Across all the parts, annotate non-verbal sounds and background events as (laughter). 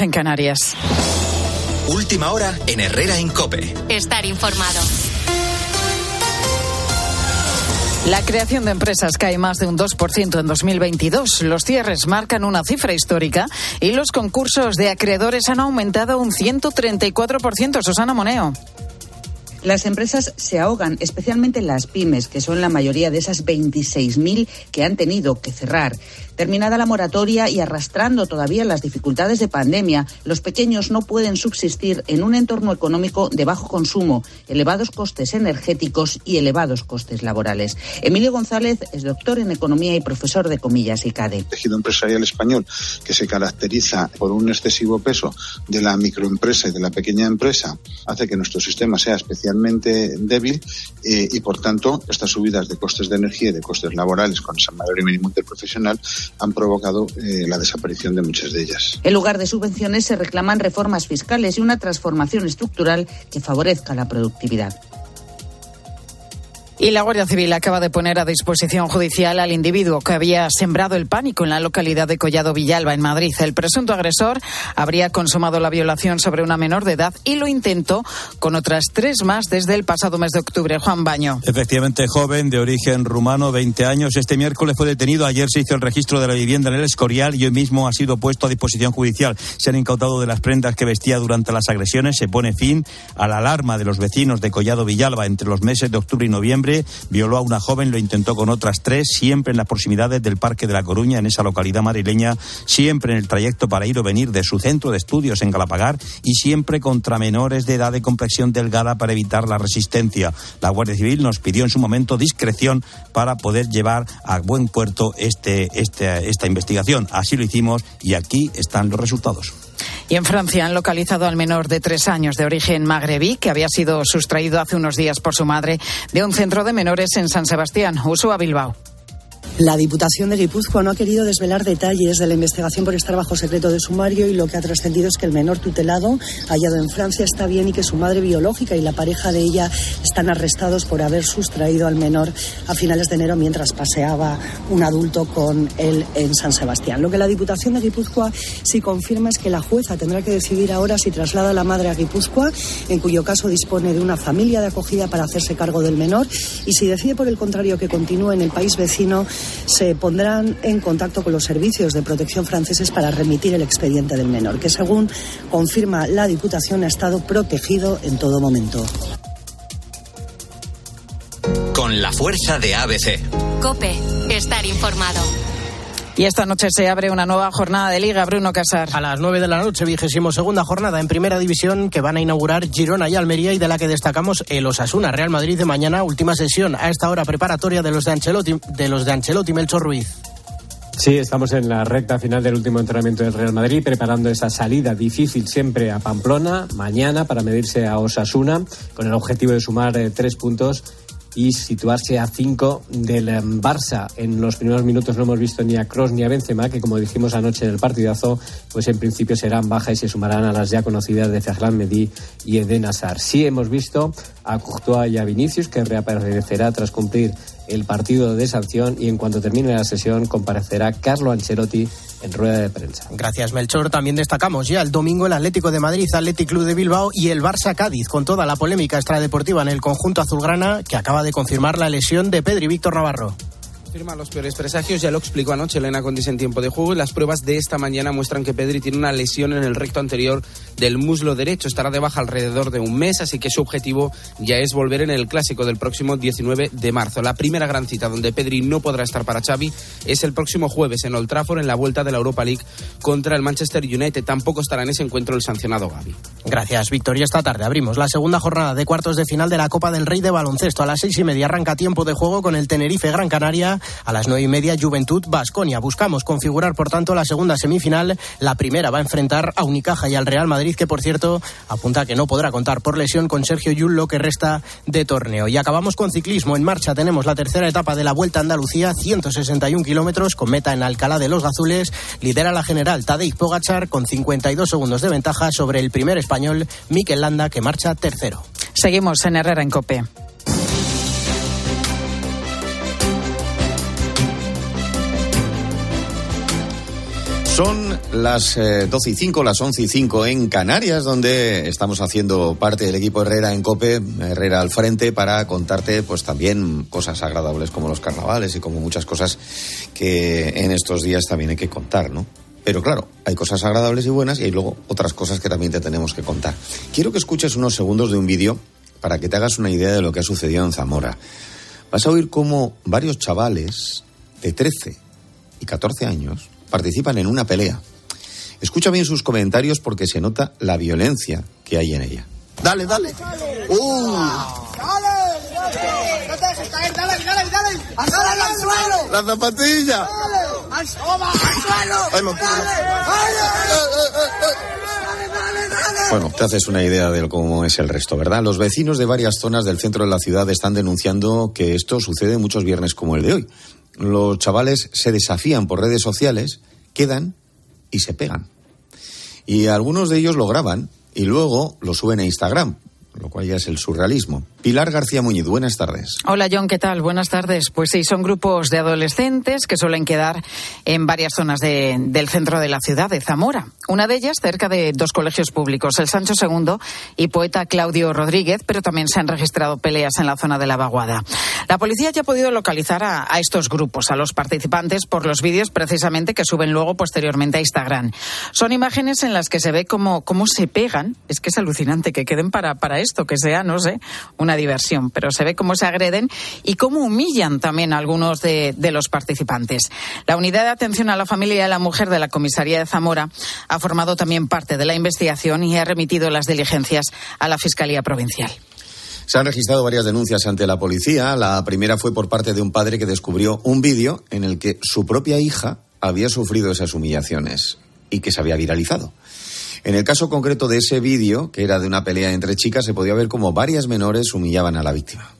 en Canarias. Última hora en Herrera en Cope. Estar informado. La creación de empresas cae más de un 2% en 2022. Los cierres marcan una cifra histórica y los concursos de acreedores han aumentado un 134%. Susana Moneo. Las empresas se ahogan, especialmente las pymes, que son la mayoría de esas 26.000 que han tenido que cerrar. Terminada la moratoria y arrastrando todavía las dificultades de pandemia, los pequeños no pueden subsistir en un entorno económico de bajo consumo, elevados costes energéticos y elevados costes laborales. Emilio González es doctor en economía y profesor de comillas y CADE. El tejido empresarial español, que se caracteriza por un excesivo peso de la microempresa y de la pequeña empresa, hace que nuestro sistema sea especialmente débil eh, y, por tanto, estas subidas de costes de energía y de costes laborales con esa mayor y mínimo interprofesional han provocado eh, la desaparición de muchas de ellas. En lugar de subvenciones se reclaman reformas fiscales y una transformación estructural que favorezca la productividad. Y la Guardia Civil acaba de poner a disposición judicial al individuo que había sembrado el pánico en la localidad de Collado Villalba, en Madrid. El presunto agresor habría consumado la violación sobre una menor de edad y lo intentó con otras tres más desde el pasado mes de octubre. Juan Baño. Efectivamente, joven de origen rumano, 20 años. Este miércoles fue detenido. Ayer se hizo el registro de la vivienda en el Escorial y hoy mismo ha sido puesto a disposición judicial. Se han incautado de las prendas que vestía durante las agresiones. Se pone fin a la alarma de los vecinos de Collado Villalba entre los meses de octubre y noviembre violó a una joven, lo intentó con otras tres, siempre en las proximidades del Parque de la Coruña, en esa localidad madrileña, siempre en el trayecto para ir o venir de su centro de estudios en Galapagar y siempre contra menores de edad de complexión delgada para evitar la resistencia. La Guardia Civil nos pidió en su momento discreción para poder llevar a buen puerto este, este, esta investigación. Así lo hicimos y aquí están los resultados. Y en Francia han localizado al menor de tres años de origen magrebí que había sido sustraído hace unos días por su madre de un centro de menores en San Sebastián, a Bilbao. La Diputación de Guipúzcoa no ha querido desvelar detalles de la investigación por estar bajo secreto de sumario y lo que ha trascendido es que el menor tutelado hallado en Francia está bien y que su madre biológica y la pareja de ella están arrestados por haber sustraído al menor a finales de enero mientras paseaba un adulto con él en San Sebastián. Lo que la Diputación de Guipúzcoa sí confirma es que la jueza tendrá que decidir ahora si traslada a la madre a Guipúzcoa, en cuyo caso dispone de una familia de acogida para hacerse cargo del menor, y si decide por el contrario que continúe en el país vecino, se pondrán en contacto con los servicios de protección franceses para remitir el expediente del menor, que según confirma la Diputación ha estado protegido en todo momento. Con la fuerza de ABC. Cope, estar informado. Y esta noche se abre una nueva jornada de Liga, Bruno Casar. A las 9 de la noche, vigésimo segunda jornada en Primera División que van a inaugurar Girona y Almería y de la que destacamos el Osasuna Real Madrid de mañana, última sesión a esta hora preparatoria de los de Ancelotti, de los de Ancelotti Melchor Ruiz. Sí, estamos en la recta final del último entrenamiento del Real Madrid, preparando esa salida difícil siempre a Pamplona, mañana para medirse a Osasuna, con el objetivo de sumar eh, tres puntos y situarse a 5 del em, Barça. En los primeros minutos no hemos visto ni a Cross ni a Benzema, que como dijimos anoche en el partidazo, pues en principio serán baja y se sumarán a las ya conocidas de Ferland Medí y Eden Hazard. Sí hemos visto a Courtois y a Vinicius, que reaparecerá tras cumplir el partido de sanción y en cuanto termine la sesión comparecerá Carlo Ancelotti en rueda de prensa. Gracias, Melchor. También destacamos ya el domingo el Atlético de Madrid, Atlético Club de Bilbao y el Barça Cádiz, con toda la polémica extradeportiva en el conjunto azulgrana que acaba de confirmar la lesión de Pedri Víctor Navarro confirma los peores presagios, ya lo explicó anoche Elena Condis en tiempo de juego las pruebas de esta mañana muestran que Pedri tiene una lesión en el recto anterior del muslo derecho. Estará de baja alrededor de un mes, así que su objetivo ya es volver en el clásico del próximo 19 de marzo. La primera gran cita donde Pedri no podrá estar para Xavi es el próximo jueves en Old Trafford en la vuelta de la Europa League contra el Manchester United. Tampoco estará en ese encuentro el sancionado Gaby. Gracias, Víctor. Y esta tarde abrimos la segunda jornada de cuartos de final de la Copa del Rey de Baloncesto. A las seis y media arranca tiempo de juego con el Tenerife Gran Canaria. A las nueve y media Juventud Basconia. Buscamos configurar, por tanto, la segunda semifinal. La primera va a enfrentar a Unicaja y al Real Madrid, que por cierto apunta que no podrá contar por lesión con Sergio Yul lo que resta de torneo. Y acabamos con ciclismo. En marcha tenemos la tercera etapa de la Vuelta a Andalucía, 161 kilómetros, con meta en Alcalá de los Azules. Lidera la general Tadej Pogachar con 52 segundos de ventaja sobre el primer español, Mikel Landa, que marcha tercero. Seguimos en Herrera en Cope. Son las eh, 12 y 5, las 11 y 5 en Canarias, donde estamos haciendo parte del equipo Herrera en COPE, Herrera al frente, para contarte pues también cosas agradables como los carnavales y como muchas cosas que en estos días también hay que contar, ¿no? Pero claro, hay cosas agradables y buenas y hay luego otras cosas que también te tenemos que contar. Quiero que escuches unos segundos de un vídeo para que te hagas una idea de lo que ha sucedido en Zamora. Vas a oír cómo varios chavales de 13 y 14 años participan en una pelea. Escucha bien sus comentarios porque se nota la violencia que hay en ella. Dale, dale. ¡Uh! La zapatilla. Bueno, te haces una idea de cómo es el resto, ¿verdad? Los vecinos de varias zonas del centro de la ciudad están denunciando que esto sucede muchos viernes como el de hoy. Los chavales se desafían por redes sociales, quedan y se pegan. Y algunos de ellos lo graban y luego lo suben a Instagram, lo cual ya es el surrealismo. Pilar García Muñiz, buenas tardes. Hola John, ¿qué tal? Buenas tardes. Pues sí, son grupos de adolescentes que suelen quedar en varias zonas de, del centro de la ciudad, de Zamora. Una de ellas cerca de dos colegios públicos, el Sancho II y poeta Claudio Rodríguez, pero también se han registrado peleas en la zona de la Vaguada. La policía ya ha podido localizar a, a estos grupos, a los participantes, por los vídeos precisamente que suben luego posteriormente a Instagram. Son imágenes en las que se ve cómo, cómo se pegan. Es que es alucinante que queden para, para esto, que sea, no sé, una diversión, pero se ve cómo se agreden y cómo humillan también a algunos de, de, los participantes. La unidad de atención a la familia y a la mujer de la comisaría de Zamora ha formado también parte de la investigación y ha remitido las diligencias a la Fiscalía Provincial. Se han registrado varias denuncias ante la policía. La primera fue por parte de un padre que descubrió un vídeo en el que su propia hija había sufrido esas humillaciones y que se había viralizado. En el caso concreto de ese vídeo, que era de una pelea entre chicas, se podía ver como varias menores humillaban a la víctima.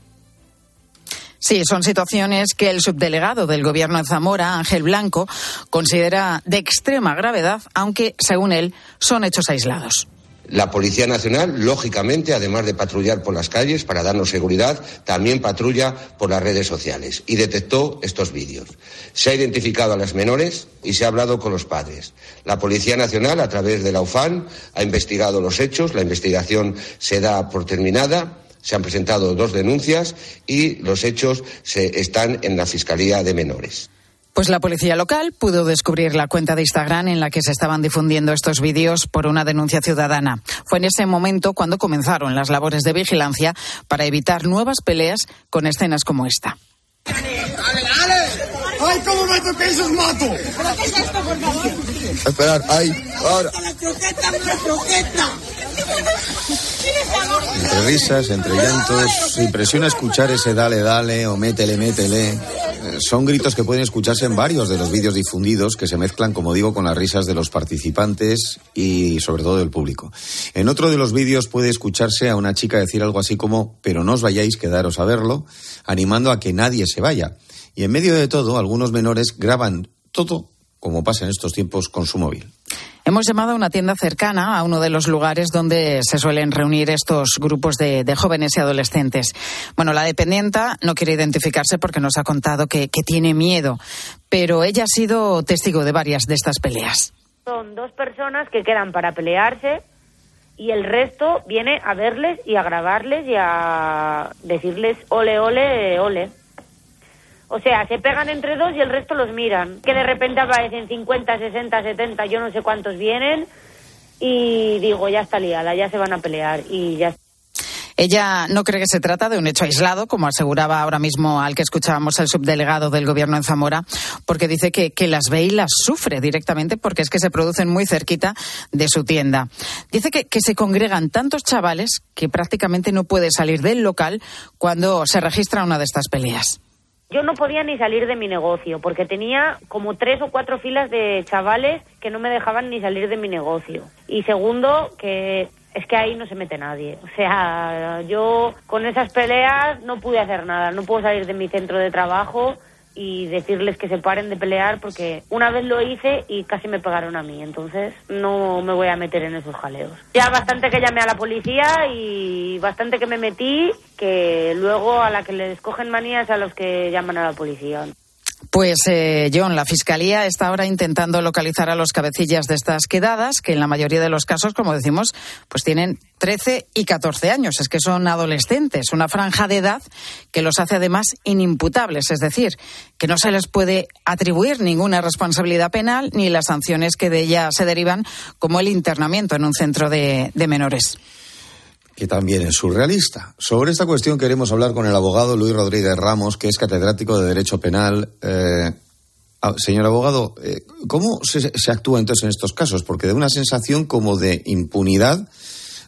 Sí, son situaciones que el subdelegado del Gobierno de Zamora, Ángel Blanco, considera de extrema gravedad, aunque, según él, son hechos aislados. La Policía Nacional, lógicamente, además de patrullar por las calles para darnos seguridad, también patrulla por las redes sociales y detectó estos vídeos. Se ha identificado a las menores y se ha hablado con los padres. La Policía Nacional, a través de la UFAN, ha investigado los hechos. La investigación se da por terminada. Se han presentado dos denuncias y los hechos se están en la Fiscalía de Menores. Pues la policía local pudo descubrir la cuenta de Instagram en la que se estaban difundiendo estos vídeos por una denuncia ciudadana. Fue en ese momento cuando comenzaron las labores de vigilancia para evitar nuevas peleas con escenas como esta. ¡Dale, dale! ¡Ay, cómo me toqué esos mato! ¿Pero qué es esto, por favor? Esperar, ahí, ahora. ¡La croqueta, la croqueta! Entre risas, entre llantos, impresiona escuchar ese dale, dale o métele, métele. Son gritos que pueden escucharse en varios de los vídeos difundidos que se mezclan, como digo, con las risas de los participantes y sobre todo del público. En otro de los vídeos puede escucharse a una chica decir algo así como, pero no os vayáis, quedaros a verlo, animando a que nadie se vaya. Y en medio de todo, algunos menores graban todo, como pasa en estos tiempos, con su móvil. Hemos llamado a una tienda cercana a uno de los lugares donde se suelen reunir estos grupos de, jóvenes y adolescentes. Bueno, la dependienta no quiere identificarse porque nos ha contado que, tiene miedo, pero ella ha sido testigo de varias de estas peleas. Son dos personas que quedan para pelearse y el resto viene a verles y a grabarles y a decirles ole, ole, ole. O sea, se pegan entre dos y el resto los miran. Que de repente aparecen 50, 60, 70, yo no sé cuántos vienen. Y digo, ya está liada, ya se van a pelear y ya ella no cree que se trata de un hecho aislado, como aseguraba ahora mismo al que escuchábamos el subdelegado del gobierno en Zamora, porque dice que, las ve y las sufre directamente porque es que se producen muy cerquita de su tienda. Dice que, que se congregan tantos chavales que prácticamente no puede salir del local cuando se registra una de estas peleas. Yo no podía ni salir de mi negocio porque tenía como tres o cuatro filas de chavales que no me dejaban ni salir de mi negocio. Y segundo, que es que ahí no se mete nadie. O sea, yo con esas peleas no pude hacer nada. No puedo salir de mi centro de trabajo y decirles que se paren de pelear porque una vez lo hice y casi me pegaron a mí, entonces no me voy a meter en esos jaleos. Ya bastante que llamé a la policía y bastante que me metí, que luego a la que les cogen manías a los que llaman a la policía. Pues, eh, John, la Fiscalía está ahora intentando localizar a los cabecillas de estas quedadas, que en la mayoría de los casos, como decimos, pues tienen 13 y 14 años. Es que son adolescentes, una franja de edad que los hace además inimputables, es decir, que no se les puede atribuir ninguna responsabilidad penal ni las sanciones que de ella se derivan, como el internamiento en un centro de, de menores que también es surrealista. Sobre esta cuestión queremos hablar con el abogado Luis Rodríguez Ramos, que es catedrático de Derecho Penal. Eh, ah, señor abogado, eh, ¿cómo se, actúa entonces en estos casos? Porque da una sensación como de impunidad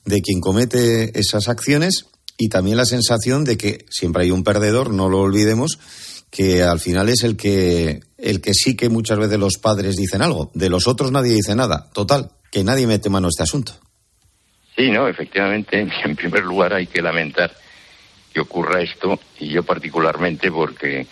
de quien comete esas acciones y también la sensación de que siempre hay un perdedor, no lo olvidemos, que al final es el que, el que sí que muchas veces los padres dicen algo. De los otros nadie dice nada. Total, que nadie mete mano a este asunto. Sí, no, efectivamente, (laughs) en primer lugar hay que lamentar que ocurra esto, y yo particularmente porque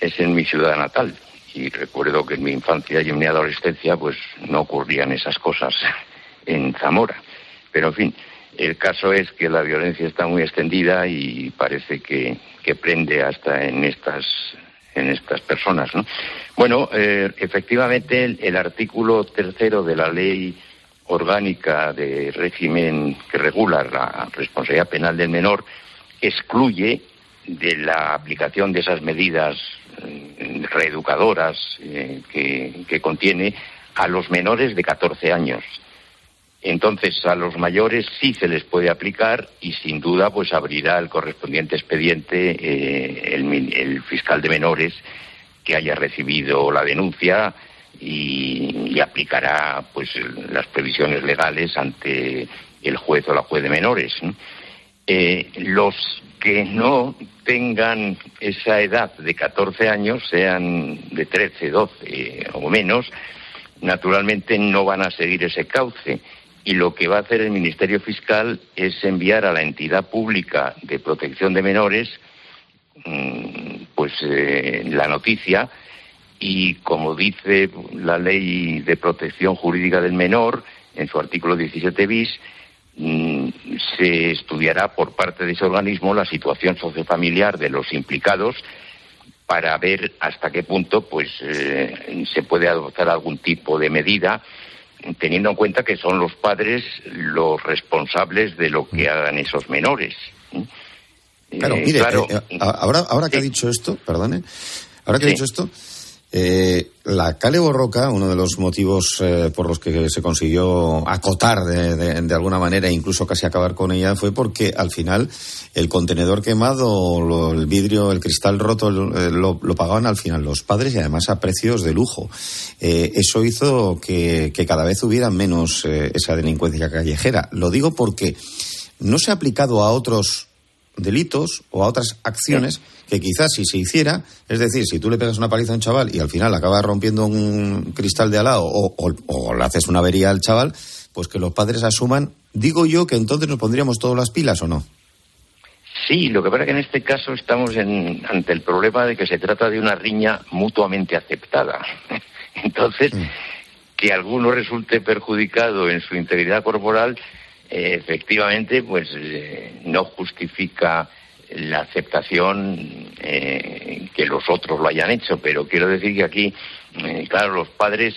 es en mi ciudad natal. Y recuerdo que en mi infancia y en mi adolescencia, pues no ocurrían esas cosas (laughs) en Zamora. Pero en fin, el caso es que la violencia está muy extendida y parece que, que prende hasta en estas en estas personas, ¿no? Bueno, eh, efectivamente el, el artículo tercero de la ley orgánica de régimen que regula la responsabilidad penal del menor excluye de la aplicación de esas medidas eh, reeducadoras eh, que, que, contiene a los menores de 14 años. Entonces, a los mayores sí se les puede aplicar y sin duda pues abrirá el correspondiente expediente eh, el, el fiscal de menores que haya recibido la denuncia y, aplicará pues las previsiones legales ante el juez o la juez de menores. ¿no? Eh, los que no tengan esa edad de 14 años, sean de 13, 12 o menos, naturalmente no van a seguir ese cauce. Y lo que va a hacer el Ministerio Fiscal es enviar a la entidad pública de protección de menores mmm, pues eh, la noticia y como dice la ley de protección jurídica del menor en su artículo 17 bis, mm, se estudiará por parte de ese organismo la situación sociofamiliar de los implicados para ver hasta qué punto pues eh, se puede adoptar algún tipo de medida teniendo en cuenta que son los padres los responsables de lo que hagan esos menores. Claro, eh, mire, claro, eh, ahora, ahora que ha dicho esto, perdone, ahora que sí. ha dicho esto, eh, la Cale Borroca, uno de los motivos eh, por los que se consiguió acotar de, alguna manera e incluso casi acabar con ella fue porque al final el contenedor quemado, lo, el vidrio, el cristal roto eh, lo, pagaban al final los padres y además a precios de lujo. Eh, eso hizo que, cada vez hubiera menos esa delincuencia callejera. Lo digo porque no se ha aplicado a otros delitos o a otras acciones que quizás si se hiciera, es decir, si tú le pegas una paliza a un chaval y al final acaba rompiendo un cristal de al lado o, o, o le haces una avería al chaval, pues que los padres asuman, digo yo que entonces nos pondríamos todas las pilas o no. Sí, lo que pasa es que en este caso estamos en, ante el problema de que se trata de una riña mutuamente aceptada. (laughs) Entonces, mm. que alguno resulte perjudicado en su integridad corporal, eh, efectivamente, pues eh, no justifica la aceptación eh, que los otros lo hayan hecho, pero quiero decir que aquí, eh, claro, los padres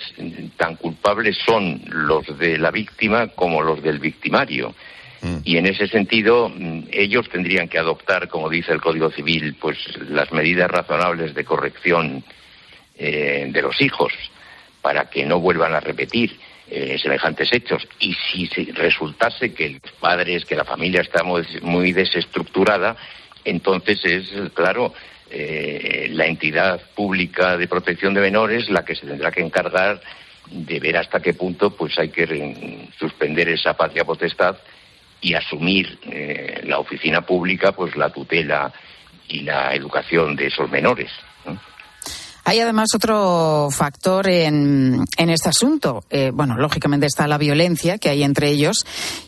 tan culpables son los de la víctima como los del victimario. Mm. Y en ese sentido, mm, ellos tendrían que adoptar, como dice el Código Civil, pues las medidas razonables de corrección eh, de los hijos para que no vuelvan a repetir eh, semejantes hechos. Y si se resultase que los padres, que la familia está muy, muy desestructurada, entonces es, claro, eh, la entidad pública de protección de menores la que se tendrá que encargar de ver hasta qué punto pues hay que suspender esa patria potestad y asumir eh, la oficina pública pues la tutela y la educación de esos menores. ¿no? Hay además otro factor en, en este asunto. Eh, bueno, lógicamente está la violencia que hay entre ellos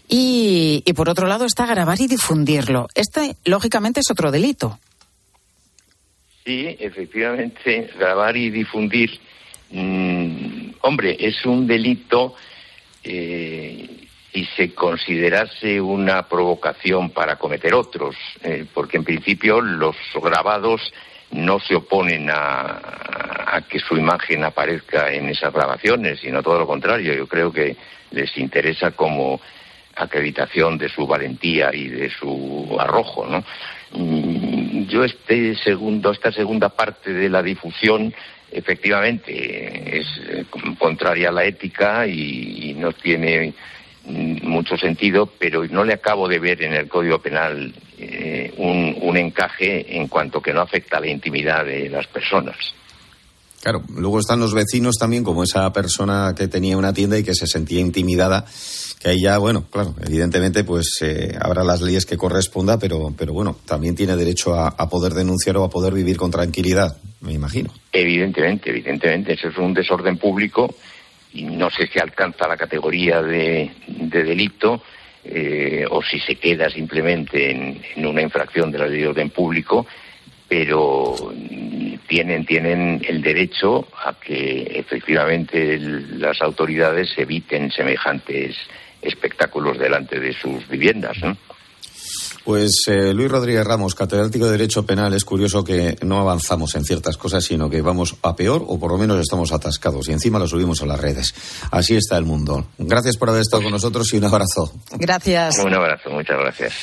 y, y, por otro lado está grabar y difundirlo. Este, lógicamente, es otro delito. Sí, efectivamente, grabar y difundir, mmm, hombre, es un delito eh, si se considerase una provocación para cometer otros, eh, porque en principio los grabados no se oponen a, a que su imagen aparezca en esas grabaciones, sino todo lo contrario. Yo creo que les interesa como acreditación de su valentía y de su arrojo, ¿no? Mm, Yo este segundo, esta segunda parte de la difusión efectivamente es eh, contraria a la ética y, y no tiene mucho sentido, pero no le acabo de ver en el Código Penal eh, un, un encaje en cuanto que no afecta a la intimidad de las personas. Claro, luego están los vecinos también, como esa persona que tenía una tienda y que se sentía intimidada, que ahí ya, bueno, claro, evidentemente pues eh, habrá las leyes que corresponda, pero, pero bueno, también tiene derecho a, a poder denunciar o a poder vivir con tranquilidad, me imagino. Evidentemente, evidentemente, eso es un desorden público no sé si alcanza la categoría de, de delito eh, o si se queda simplemente en, una infracción de la ley de orden público, pero tienen, tienen el derecho a que efectivamente las autoridades eviten semejantes espectáculos delante de sus viviendas. Pues eh, Luis Rodríguez Ramos, catedrático de Derecho Penal, es curioso que no avanzamos en ciertas cosas, sino que vamos a peor o por lo menos estamos atascados y encima lo subimos a las redes. Así está el mundo. Gracias por haber estado con nosotros y un abrazo. Gracias. Un abrazo, muchas gracias.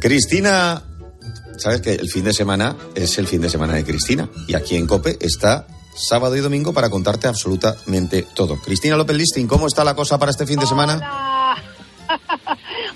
Cristina, sabes que el fin de semana es el fin de semana de Cristina y aquí en Cope está sábado y domingo para contarte absolutamente todo. Cristina López Listing, ¿cómo está la cosa para este fin de semana?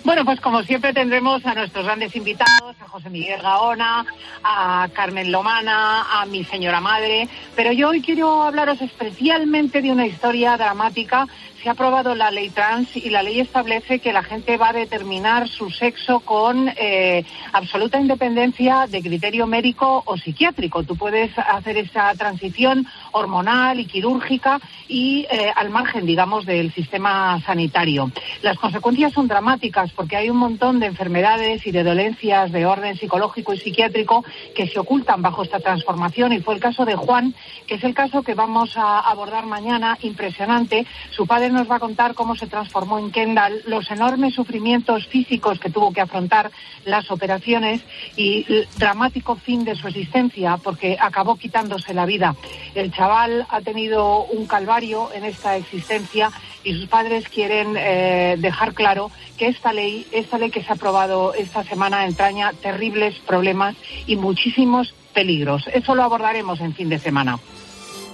Bueno, pues como siempre tendremos a nuestros grandes invitados, a José Miguel Gaona, a Carmen Lomana, a mi señora madre, pero yo hoy quiero hablaros especialmente de una historia dramática. Se ha aprobado la ley trans y la ley establece que la gente va a determinar su sexo con eh, absoluta independencia de criterio médico o psiquiátrico. Tú puedes hacer esa transición hormonal y quirúrgica y eh, al margen, digamos, del sistema sanitario. Las consecuencias son dramáticas porque hay un montón de enfermedades y de dolencias de orden psicológico y psiquiátrico que se ocultan bajo esta transformación y fue el caso de Juan, que es el caso que vamos a abordar mañana, impresionante. Su padre nos va a contar cómo se transformó en Kendall, los enormes sufrimientos físicos que tuvo que afrontar las operaciones y el dramático fin de su existencia porque acabó quitándose la vida. El chaval ha tenido un calvario en esta existencia y sus padres quieren eh, dejar claro que esta ley, esta ley que se ha aprobado esta semana entraña terribles problemas y muchísimos peligros. Eso lo abordaremos en fin de semana.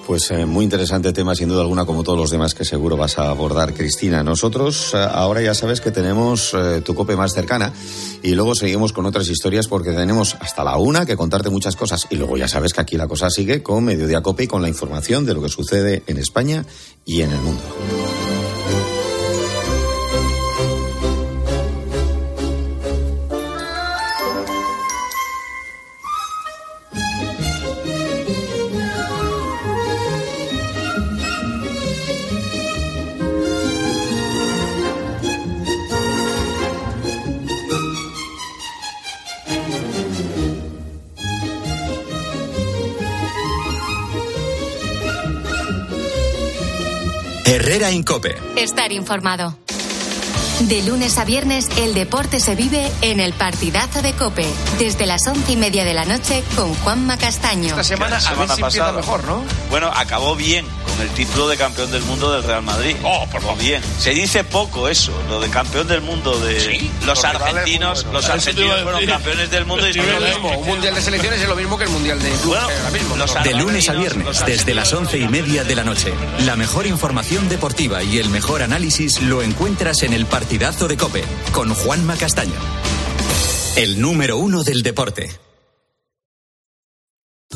Pues eh, muy interesante tema, sin duda alguna, como todos los demás que seguro vas a abordar, Cristina. Nosotros eh, ahora ya sabes que tenemos eh, tu cope más cercana y luego seguimos con otras historias porque tenemos hasta la una que contarte muchas cosas. Y luego ya sabes que aquí la cosa sigue con Mediodía Cope y con la información de lo que sucede en España y en el mundo. Herrera Incope. Estar informado. De lunes a viernes, el deporte se vive en el partidazo de Cope. Desde las once y media de la noche con Juanma Castaño. Esta semana, a ver si pasada. mejor, ¿no? Bueno, acabó bien el título de campeón del mundo del Real Madrid. Oh, por favor. Bien. Se dice poco eso, lo de campeón del mundo de los argentinos. bueno, los argentinos fueron campeones del mundo y Es lo mismo, un mundial de selecciones es lo mismo que el mundial de clubes Bueno, ahora mismo. los De lunes a viernes, desde las once y media de la noche. La mejor información deportiva y el mejor análisis lo encuentras en el partidazo de Cope, con Juanma Castaño. El número uno del deporte.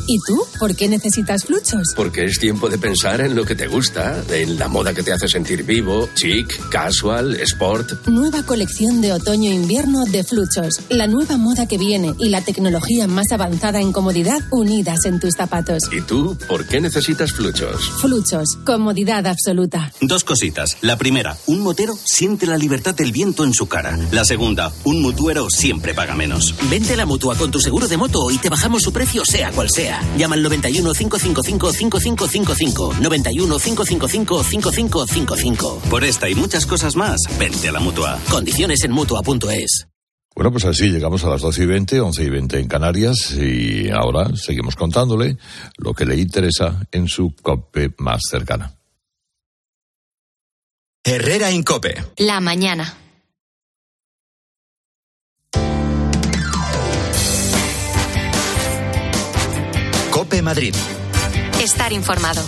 ¿Y tú? ¿Por qué necesitas fluchos? Porque es tiempo de pensar en lo que te gusta, en la moda que te hace sentir vivo, chic, casual, sport. Nueva colección de otoño-invierno de Fluchos. La nueva moda que viene y la tecnología más avanzada en comodidad unidas en tus zapatos. ¿Y tú por qué necesitas fluchos? Fluchos. Comodidad absoluta. Dos cositas. La primera, un motero siente la libertad del viento en su cara. La segunda, un mutuero siempre paga menos. Vente a la mutua con tu seguro de moto y te bajamos su precio, sea cual sea. Llama al 91 555 5555. 91 555 5555. Por esta y muchas cosas más, vente a la mutua. Condiciones en mutua.es. Bueno, pues así llegamos a las 12 y 20, 11 y 20 en Canarias y ahora seguimos contándole lo que le interesa en su COPE más cercana. Herrera en COPE. La mañana. COPE Madrid. Estar informado.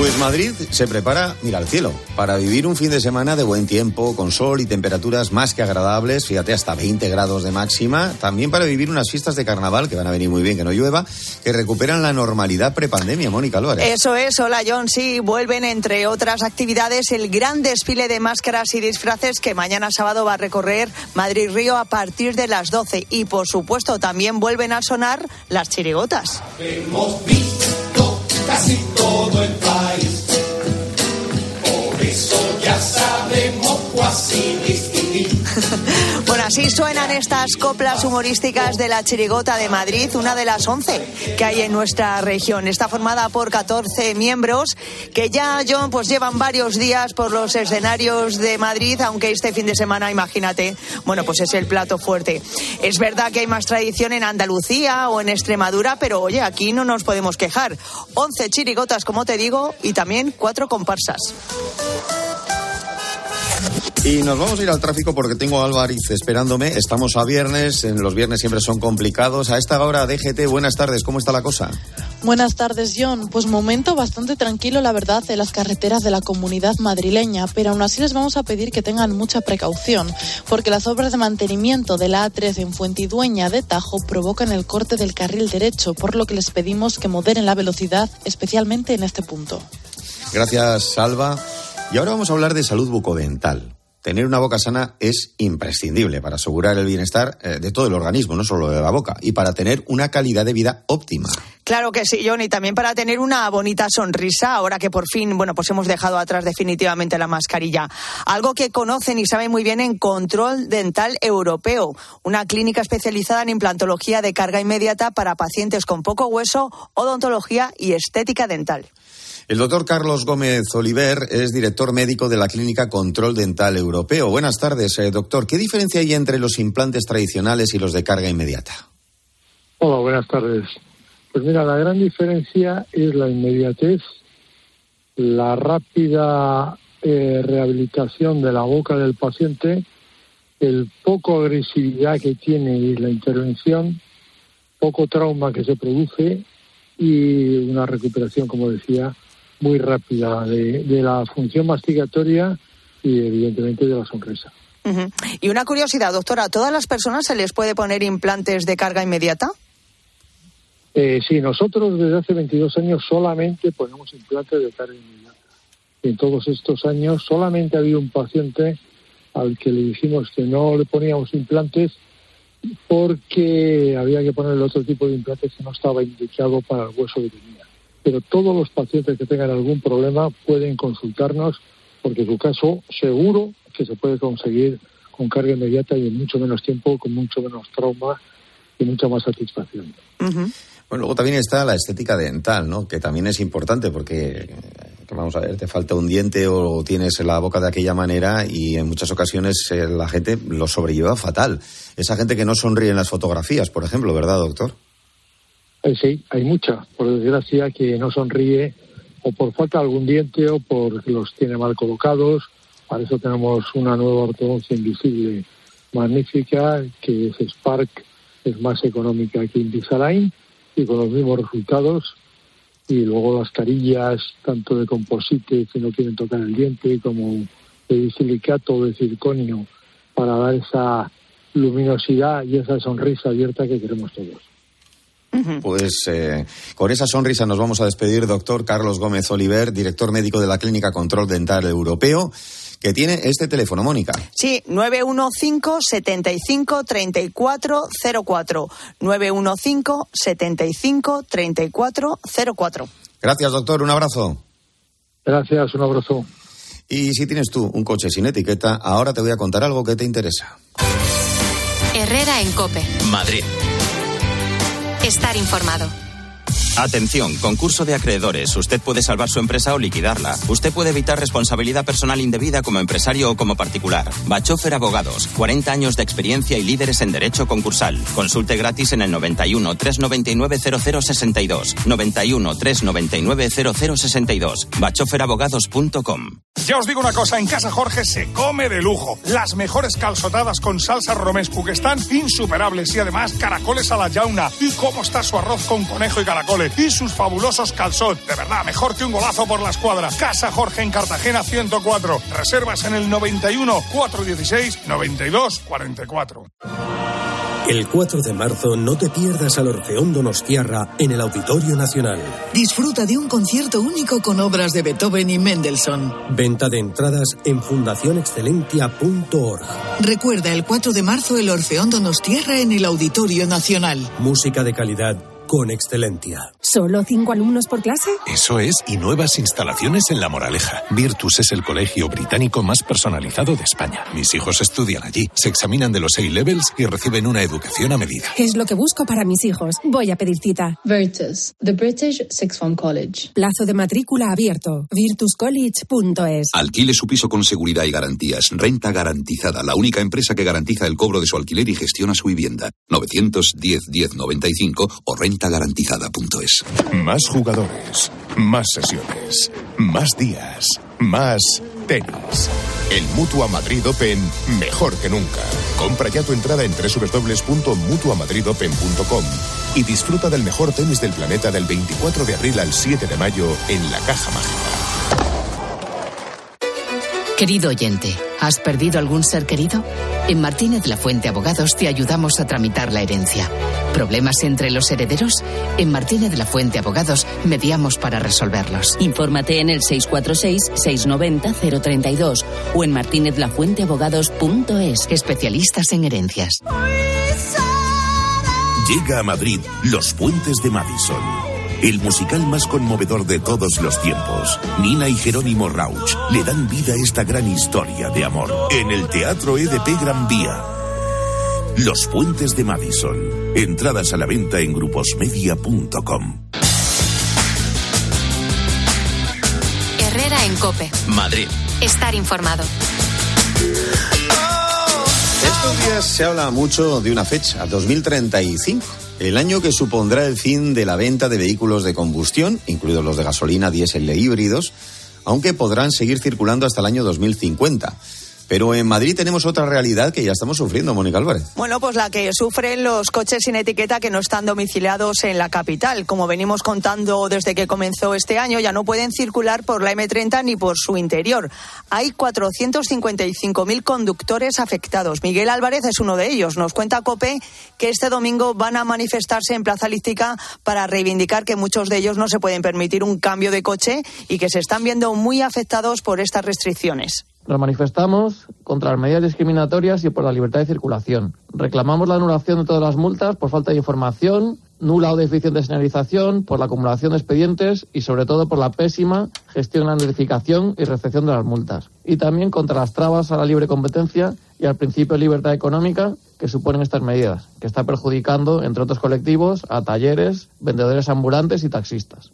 Pues Madrid se prepara, mira al cielo, para vivir un fin de semana de buen tiempo, con sol y temperaturas más que agradables, fíjate, hasta 20 grados de máxima. También para vivir unas fiestas de carnaval, que van a venir muy bien, que no llueva, que recuperan la normalidad prepandemia, Mónica Álvarez. Eso es, hola John, sí, vuelven entre otras actividades el gran desfile de máscaras y disfraces que mañana sábado va a recorrer Madrid-Río a partir de las 12. Y por supuesto también vuelven a sonar las chirigotas. Hemos visto casi todo el (laughs) Bueno, así suenan estas coplas humorísticas de la Chirigota de Madrid, una de las 11 que hay en nuestra región. Está formada por 14 miembros que ya, John, pues llevan varios días por los escenarios de Madrid, aunque este fin de semana, imagínate, bueno, pues es el plato fuerte. Es verdad que hay más tradición en Andalucía o en Extremadura, pero oye, aquí no nos podemos quejar. 11 chirigotas, como te digo, y también cuatro comparsas. Y nos vamos a ir al tráfico porque tengo a Álvarez esperándome. Estamos a viernes, en los viernes siempre son complicados. A esta hora, DGT, buenas tardes, ¿cómo está la cosa? Buenas tardes, John. Pues momento bastante tranquilo, la verdad, en las carreteras de la comunidad madrileña, pero aún así les vamos a pedir que tengan mucha precaución, porque las obras de mantenimiento de la A3 en Fuentidueña de Tajo provocan el corte del carril derecho, por lo que les pedimos que moderen la velocidad, especialmente en este punto. Gracias, Salva. Y ahora vamos a hablar de salud bucodental. Tener una boca sana es imprescindible para asegurar el bienestar eh, de todo el organismo, no solo de la boca, y para tener una calidad de vida óptima. Claro que sí, John, y también para tener una bonita sonrisa, ahora que por fin, bueno, pues hemos dejado atrás definitivamente la mascarilla. Algo que conocen y saben muy bien en Control Dental Europeo, una clínica especializada en implantología de carga inmediata para pacientes con poco hueso, odontología y estética dental. El doctor Carlos Gómez Oliver es director médico de la Clínica Control Dental Europeo. Buenas tardes, eh, doctor. ¿Qué diferencia hay entre los implantes tradicionales y los de carga inmediata? Hola, buenas tardes. Pues mira, la gran diferencia es la inmediatez, la rápida eh, rehabilitación de la boca del paciente, el poco agresividad que tiene la intervención, poco trauma que se produce y una recuperación, como decía, muy rápida de, de la función mastigatoria y evidentemente de la sonrisa. Y una curiosidad, doctora, ¿a todas las personas se les puede poner implantes de carga inmediata? Eh, sí, nosotros desde hace 22 años solamente ponemos implantes de carga inmediata. En todos estos años solamente ha habido un paciente al que le dijimos que no le poníamos implantes porque había que ponerle otro tipo de implantes que no estaba indicado para el hueso que tenía. Pero todos los pacientes que tengan algún problema pueden consultarnos porque su caso seguro que se puede conseguir con carga inmediata y en mucho menos tiempo, con mucho menos trauma y mucha más satisfacción. Bueno, luego también está la estética dental, ¿no? Que también es importante porque, que vamos a ver, te falta un diente o tienes la boca de aquella manera y en muchas ocasiones eh, la gente lo sobrelleva fatal. Esa gente que no sonríe en las fotografías, por ejemplo, ¿verdad, doctor? Eh, sí, hay mucha, por desgracia, que no sonríe o por falta de algún diente o porque los tiene mal colocados. Para eso tenemos una nueva ortodoncia invisible magnífica, que es Spark, es más económica que Invisalign y con los mismos resultados. Y luego las carillas, tanto de composite que no quieren tocar el diente, como de silicato de circonio, para dar esa luminosidad y esa sonrisa abierta que queremos todos. Pues eh, con esa sonrisa nos vamos a despedir, doctor Carlos Gómez Oliver, director médico de la Clínica Control Dental Europeo, que tiene este teléfono, Mónica. Sí, 915-75-3404. 915-75-3404. Gracias, doctor. Un abrazo. Gracias, un abrazo. Y si tienes tú un coche sin etiqueta, ahora te voy a contar algo que te interesa. Herrera en Cope. Madrid. Estar informado. Atención, concurso de acreedores. Usted puede salvar su empresa o liquidarla. Usted puede evitar responsabilidad personal indebida como empresario o como particular. Bachofer Abogados, 40 años de experiencia y líderes en derecho concursal. Consulte gratis en el 91 399 0062. 91 399 0062. bachoferabogados.com. Ya os digo una cosa, en casa Jorge se come de lujo. Las mejores calzotadas con salsa romescu que están insuperables y además caracoles a la yauna. ¿Y cómo está su arroz con conejo y Y sus fabulosos calzot. De verdad, mejor que un golazo por la escuadra. Casa Jorge en Cartagena 104. Reservas en el 91 416 92 44. El 4 de marzo no te pierdas al Orfeón Donostiarra en el Auditorio Nacional. Disfruta de un concierto único con obras de Beethoven y Mendelssohn. Venta de entradas en fundacionexcelentia.org. Recuerda el 4 de marzo el Orfeón Donostiarra en el Auditorio Nacional. Música de calidad con Excelentia. ¿Solo cinco alumnos por clase? Eso es, y nuevas instalaciones en La Moraleja. Virtus es el colegio británico más personalizado de España. Mis hijos estudian allí, se examinan de los A-levels y reciben una educación a medida. Es lo que busco para mis hijos. Voy a pedir cita. Virtus, the British Sixth Form College. Plazo de matrícula abierto. virtuscollege.es. Alquile su piso con seguridad y garantías. Renta garantizada, la única empresa que garantiza el cobro de su alquiler y gestiona su vivienda. 910 1095 o renta Más jugadores, más sesiones, más días, más tenis. El Mutua Madrid Open mejor que nunca. Compra ya tu entrada en www.mutuamadridopen.com y disfruta del mejor tenis del planeta del 24 de abril al 7 de mayo en la Caja Mágica. Querido oyente, ¿has perdido algún ser querido? En Martínez La Fuente Abogados te ayudamos a tramitar la herencia. ¿Problemas entre los herederos? En Martínez La Fuente Abogados mediamos para resolverlos. Infórmate en el 646-690-032 o en martinezlafuenteabogados.es. Especialistas en herencias. Llega a Madrid Los Puentes de Madison el musical más conmovedor de todos los tiempos. Nina y Jerónimo Rauch le dan vida a esta gran historia de amor en el Teatro EDP Gran Vía. Los Puentes de Madison. Entradas a la venta en gruposmedia.com. Herrera en Cope. Madrid. Estar informado. Estos días se habla mucho de una fecha, 2035 el año que supondrá el fin de la venta de vehículos de combustión, incluidos los de gasolina, diésel e híbridos, aunque podrán seguir circulando hasta el año 2050. Pero en Madrid tenemos otra realidad que ya estamos sufriendo, Mónica Álvarez. Bueno, pues la que sufren los coches sin etiqueta que no están domiciliados en la capital. Como venimos contando desde que comenzó este año, ya no pueden circular por la M30 ni por su interior. Hay 455.000 conductores afectados. Miguel Álvarez es uno de ellos. Nos cuenta COPE que este domingo van a manifestarse en Plaza Lística para reivindicar que muchos de ellos no se pueden permitir un cambio de coche y que se están viendo muy afectados por estas restricciones. Nos manifestamos contra las medidas discriminatorias y por la libertad de circulación. Reclamamos la anulación de todas las multas por falta de información, nula o deficiente señalización, por la acumulación de expedientes y sobre todo por la pésima gestión, la notificación y recepción de las multas. Y también contra las trabas a la libre competencia y al principio de libertad económica que suponen estas medidas, que está perjudicando, entre otros colectivos, a talleres, vendedores ambulantes y taxistas.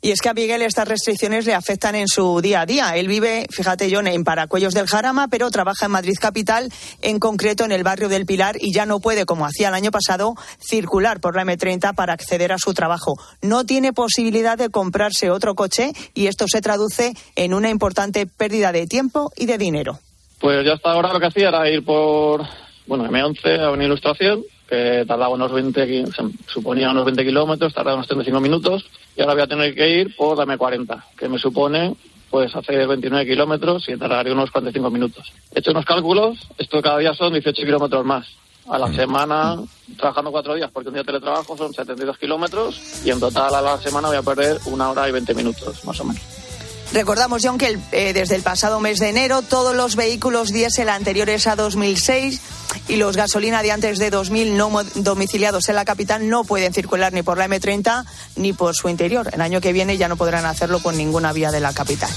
Y es que a Miguel estas restricciones le afectan en su día a día. Él vive, fíjate John, en Paracuellos del Jarama, pero trabaja en Madrid Capital, en concreto en el barrio del Pilar, y ya no puede, como hacía el año pasado, circular por la M30 para acceder a su trabajo. No tiene posibilidad de comprarse otro coche y esto se traduce en una importante pérdida de tiempo y de dinero. Pues ya hasta ahora lo que hacía era ir por, bueno, M11 a una ilustración que tardaba unos 20, suponía unos 20 kilómetros, tardaba unos 35 minutos, y ahora voy a tener que ir por la M40, que me supone pues hacer 29 kilómetros y tardaría unos 45 minutos. He hecho unos cálculos, esto cada día son 18 kilómetros más. A la semana, trabajando cuatro días, porque un día de teletrabajo son 72 kilómetros, y en total a la semana voy a perder una hora y 20 minutos, más o menos. Recordamos, John, que eh, desde el pasado mes de enero todos los vehículos diésel anteriores a 2006 y los gasolina de antes de 2000 no domiciliados en la capital no pueden circular ni por la M30 ni por su interior. El año que viene ya no podrán hacerlo por ninguna vía de la capital.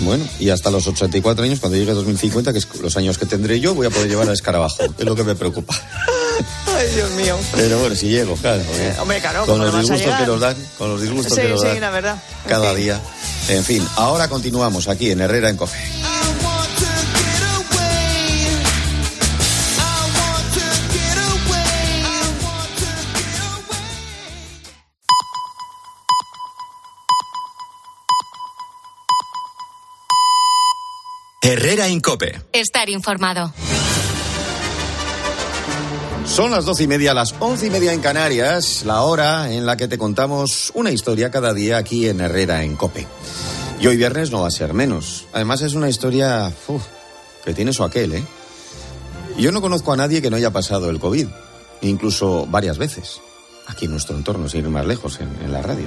Bueno, y hasta los 84 años, cuando llegue 2050, que es los años que tendré yo, voy a poder llevar al escarabajo. (laughs) Es lo que me preocupa. (laughs) Ay, Dios mío. Pero bueno, si llego, claro. Eh, hombre, claro, con ¿cómo los disgustos que nos dan, con los disgustos Sí, que nos sí, dan la verdad. Cada día. En fin, ahora continuamos aquí en Herrera en Cofe. Herrera Incope. Estar informado. Son las doce y media, las once y media en Canarias, la hora en la que te contamos una historia cada día aquí en Herrera en Cope. Y hoy viernes no va a ser menos. Además es una historia uf, que tiene su aquel, ¿eh? Yo no conozco a nadie que no haya pasado el COVID, incluso varias veces, aquí en nuestro entorno, sin ir más lejos, en, en la radio.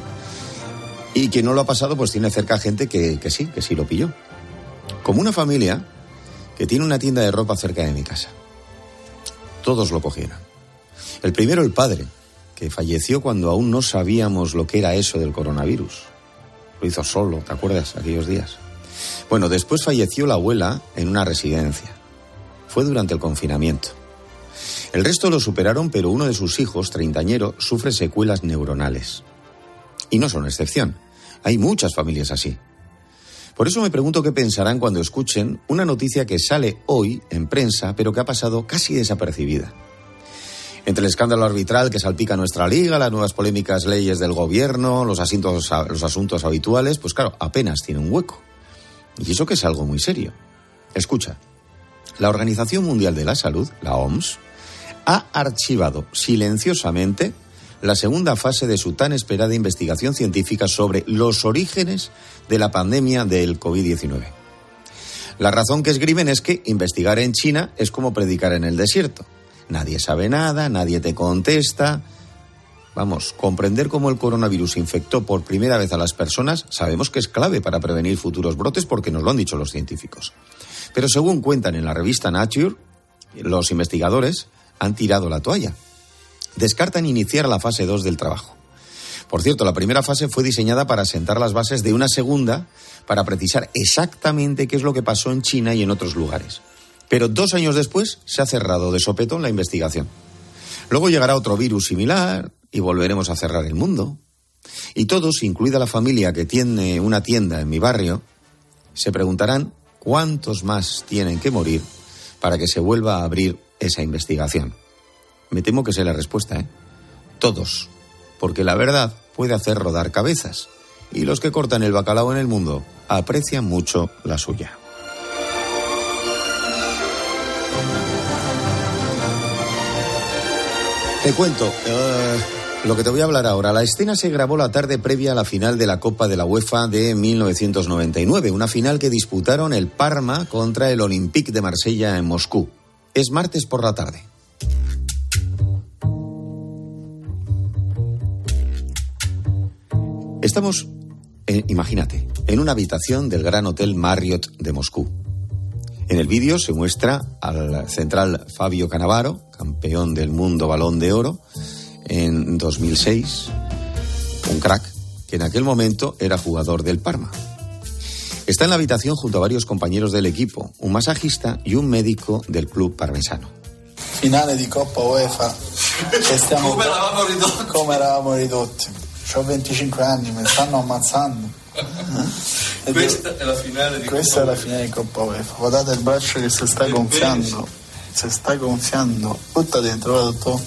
Y quien no lo ha pasado, pues tiene cerca gente que, que sí, que sí lo pilló. Como una familia que tiene una tienda de ropa cerca de mi casa. Todos lo cogieron. El primero, el padre, que falleció cuando aún no sabíamos lo que era eso del coronavirus. Lo hizo solo, ¿te acuerdas? Aquellos días. Bueno, después falleció la abuela en una residencia. Fue durante el confinamiento. El resto lo superaron, pero uno de sus hijos, treintañero, sufre secuelas neuronales. Y no son excepción. Hay muchas familias así. Por eso me pregunto qué pensarán cuando escuchen una noticia que sale hoy en prensa, pero que ha pasado casi desapercibida. Entre el escándalo arbitral que salpica nuestra liga, las nuevas polémicas leyes del gobierno, los asuntos, los asuntos habituales, pues claro, apenas tiene un hueco. Y eso que es algo muy serio. Escucha, la Organización Mundial de la Salud, la OMS, ha archivado silenciosamente la segunda fase de su tan esperada investigación científica sobre los orígenes de la pandemia del COVID-19. La razón que escriben es que investigar en China es como predicar en el desierto. Nadie sabe nada, nadie te contesta. Vamos, comprender cómo el coronavirus infectó por primera vez a las personas sabemos que es clave para prevenir futuros brotes porque nos lo han dicho los científicos. Pero según cuentan en la revista Nature, los investigadores han tirado la toalla. Descartan iniciar la fase 2 del trabajo. Por cierto, la primera fase fue diseñada para sentar las bases de una segunda para precisar exactamente qué es lo que pasó en China y en otros lugares. Pero dos años después se ha cerrado de sopetón la investigación. Luego llegará otro virus similar y volveremos a cerrar el mundo. Y todos, incluida la familia que tiene una tienda en mi barrio, se preguntarán cuántos más tienen que morir para que se vuelva a abrir esa investigación. Me temo que sea la respuesta, ¿eh? Todos. Porque la verdad puede hacer rodar cabezas. Y los que cortan el bacalao en el mundo aprecian mucho la suya. Te cuento eh, lo que te voy a hablar ahora. La escena se grabó la tarde previa a la final de la Copa de la UEFA de 1999, una final que disputaron el Parma contra el Olympique de Marsella en Moscú. Es martes por la tarde. Estamos, eh, imagínate, en una habitación del Gran Hotel Marriott de Moscú. En el vídeo se muestra al central Fabio Canavaro, campeón del mundo balón de oro en 2006, un crack que en aquel momento era jugador del Parma. Está en la habitación junto a varios compañeros del equipo, un masajista y un médico del club parmesano. finale di Coppa UEFA ridotti come eravamo ridotti ho 25 anni mi stanno ammazzando? Questa è la finale di questa è Coppa la finale di Coppa UEFA guardate il braccio che si sta gonfiando si sta gonfiando butta dentro va dottore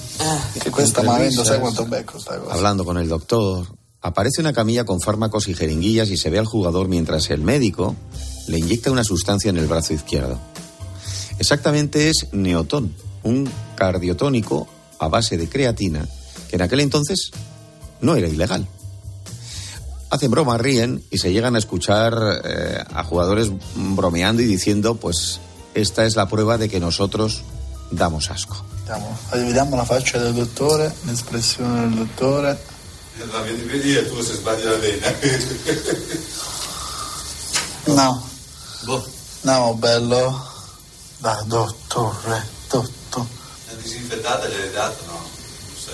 che questa mi avendo sai quanto becco sta cosa. Hablando con el doctor, aparece una camilla con fármacos y jeringuillas y se ve al jugador mientras el médico le inyecta una sustancia en el brazo izquierdo. Exactamente es neotón, un cardiotónico a base de creatina que en aquel entonces no era ilegal. Hacen broma, ríen y se llegan a escuchar eh, a jugadores bromeando y diciendo, pues esta es la prueba de que nosotros damos asco. vediamo, la faccia del dottore l'espressione del dottore La vedi, vedi e tu se sbagli la vena. no boh, no bello dai dottore dottore la disinfettata gliel'hai dato, no?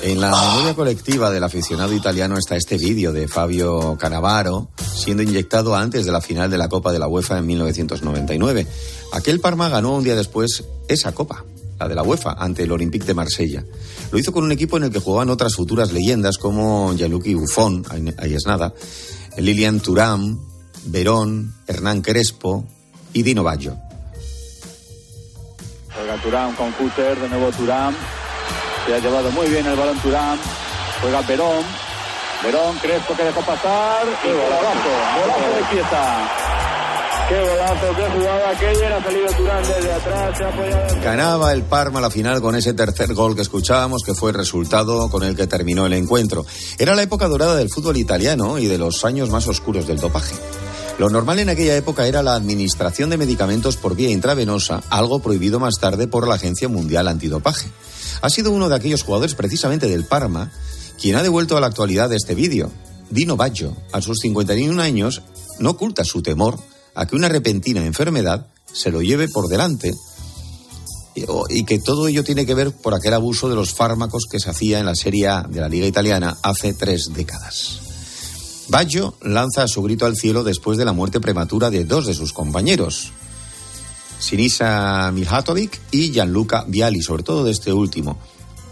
En la memoria colectiva del aficionado italiano está este vídeo de Fabio Canavaro siendo inyectado antes de la final de la Copa de la UEFA en 1999. Aquel Parma ganó un día después esa Copa la de la UEFA, ante el Olympique de Marsella. Lo hizo con un equipo en el que jugaban otras futuras leyendas como Gianluigi Buffon, ahí es nada, Lilian Thuram, Verón, Hernán Crespo y Dino Baggio. Turán con Cutter, de nuevo Turán. Se ha llevado muy bien el balón Turán. Juega Verón. Verón, Crespo que dejó pasar. ¡Qué golazo! Golazo de pieza. Qué golazo, qué jugada aquella, ha salido Turán desde atrás, se ha apoyado. Ganaba el Parma la final con ese tercer gol que escuchábamos, que fue el resultado con el que terminó el encuentro. Era la época dorada del fútbol italiano y de los años más oscuros del dopaje. Lo normal en aquella época era la administración de medicamentos por vía intravenosa, algo prohibido más tarde por la Agencia Mundial Antidopaje. Ha sido uno de aquellos jugadores precisamente del Parma quien ha devuelto a la actualidad este vídeo. Dino Baggio, a sus 51 años, no oculta su temor a que una repentina enfermedad se lo lleve por delante y que todo ello tiene que ver por aquel abuso de los fármacos que se hacía en la Serie A de la Liga Italiana hace tres décadas. Baggio lanza su grito al cielo después de la muerte prematura de dos de sus compañeros, Sinisa Mihatovic y Gianluca Viali, sobre todo de este último,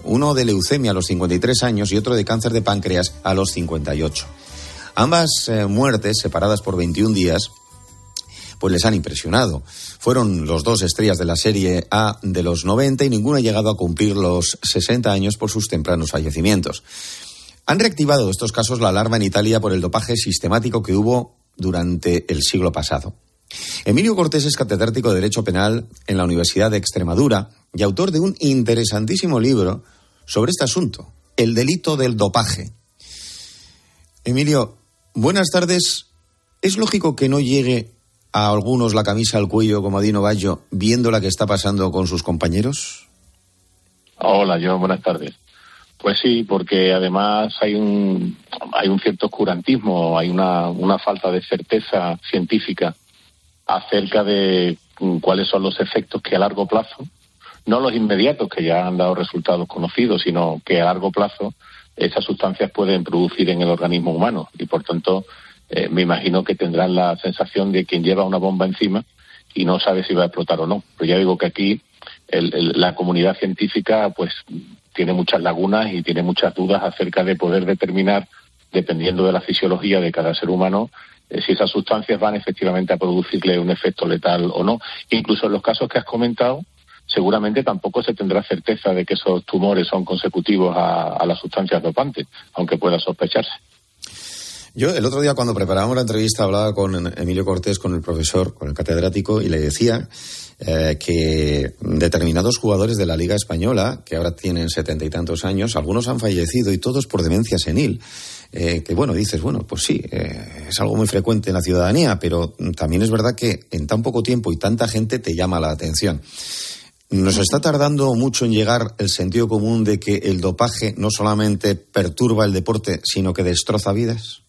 uno de leucemia a los 53 años y otro de cáncer de páncreas a los 58. Ambas eh, muertes, separadas por 21 días, pues les han impresionado. Fueron los dos estrellas de la Serie A de los 90 y ninguno ha llegado a cumplir los 60 años por sus tempranos fallecimientos. Han reactivado estos casos la alarma en Italia por el dopaje sistemático que hubo durante el siglo pasado. Emilio Cortés es catedrático de Derecho Penal en la Universidad de Extremadura y autor de un interesantísimo libro sobre este asunto, el delito del dopaje. Emilio, buenas tardes. ¿Es lógico que no llegue a algunos la camisa al cuello como a Dino Baggio viendo la que está pasando con sus compañeros? Hola, yo buenas tardes. Pues sí, porque además hay un, hay un cierto oscurantismo, hay una, una falta de certeza científica acerca de cuáles son los efectos que a largo plazo, no los inmediatos que ya han dado resultados conocidos, sino que a largo plazo esas sustancias pueden producir en el organismo humano y por tanto eh, me imagino que tendrán la sensación de quien lleva una bomba encima y no sabe si va a explotar o no. Pero ya digo que aquí la comunidad científica pues tiene muchas lagunas y tiene muchas dudas acerca de poder determinar, dependiendo de la fisiología de cada ser humano, eh, si esas sustancias van efectivamente a producirle un efecto letal o no. Incluso en los casos que has comentado, seguramente tampoco se tendrá certeza de que esos tumores son consecutivos a, a las sustancias dopantes, aunque pueda sospecharse. Yo el otro día cuando preparábamos la entrevista hablaba con Emilio Cortés, con el profesor, con el catedrático, y le decía eh, que determinados jugadores de la Liga Española, que ahora tienen setenta y tantos años, algunos han fallecido y todos por demencia senil. Eh, que bueno, dices, bueno, pues sí, eh, es algo muy frecuente en la ciudadanía, pero también es verdad que en tan poco tiempo y tanta gente te llama la atención. ¿Nos está tardando mucho en llegar el sentido común de que el dopaje no solamente perturba el deporte, sino que destroza vidas?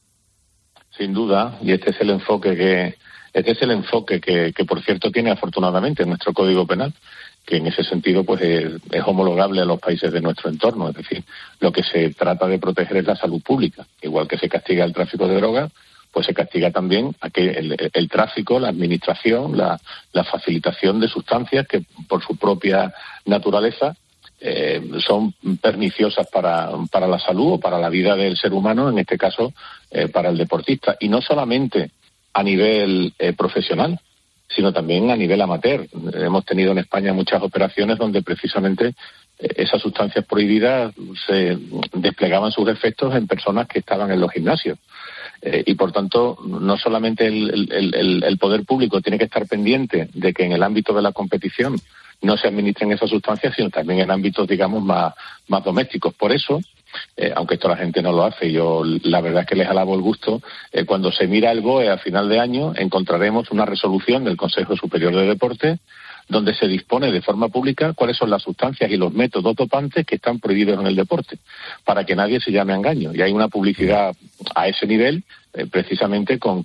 Sin duda, y este es el enfoque que este es el enfoque que, por cierto tiene afortunadamente nuestro Código Penal, que en ese sentido pues es, homologable a los países de nuestro entorno, es decir, lo que se trata de proteger es la salud pública, igual que se castiga el tráfico de drogas, pues se castiga también el, tráfico, la administración, la, la facilitación de sustancias que por su propia naturaleza eh, son perniciosas para, para la salud o para la vida del ser humano, en este caso eh, para el deportista. Y no solamente a nivel eh, profesional, sino también a nivel amateur. Hemos tenido en España muchas operaciones donde precisamente esas sustancias prohibidas se desplegaban sus efectos en personas que estaban en los gimnasios. y por tanto, no solamente el, el, el, poder público tiene que estar pendiente de que en el ámbito de la competición no se administren esas sustancias, sino también en ámbitos, digamos, más, más domésticos. Por eso, eh, aunque esto la gente no lo hace, yo la verdad es que les alabo el gusto, eh, cuando se mira el BOE a final de año encontraremos una resolución del Consejo Superior de Deporte donde se dispone de forma pública cuáles son las sustancias y los métodos dopantes que están prohibidos en el deporte, para que nadie se llame a engaño. Y hay una publicidad a ese nivel eh, precisamente con,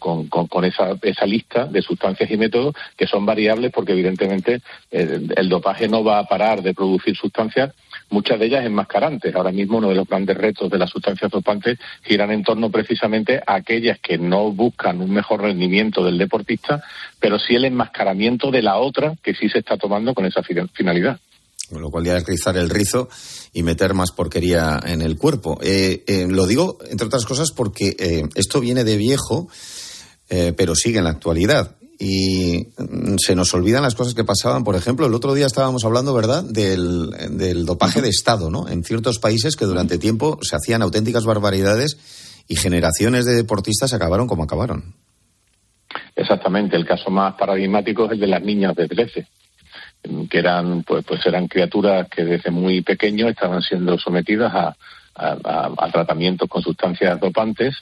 esa, lista de sustancias y métodos que son variables porque evidentemente el dopaje no va a parar de producir sustancias, muchas de ellas enmascarantes. Ahora mismo uno de los grandes retos de las sustancias dopantes giran en torno precisamente a aquellas que no buscan un mejor rendimiento del deportista, pero sí el enmascaramiento de la otra que sí se está tomando con esa finalidad. lo cual ya es rizar el rizo y meter más porquería en el cuerpo. Eh, eh, lo digo, entre otras cosas, porque eh, esto viene de viejo, pero sigue en la actualidad. Y mm, se nos olvidan las cosas que pasaban. Por ejemplo, el otro día estábamos hablando, ¿verdad?, del, del dopaje de Estado, ¿no? En ciertos países que durante tiempo se hacían auténticas barbaridades y generaciones de deportistas acabaron como acabaron. Exactamente, el caso más paradigmático es el de las niñas de 13 que eran pues, pues eran criaturas que desde muy pequeños estaban siendo sometidas a, a, tratamientos con sustancias dopantes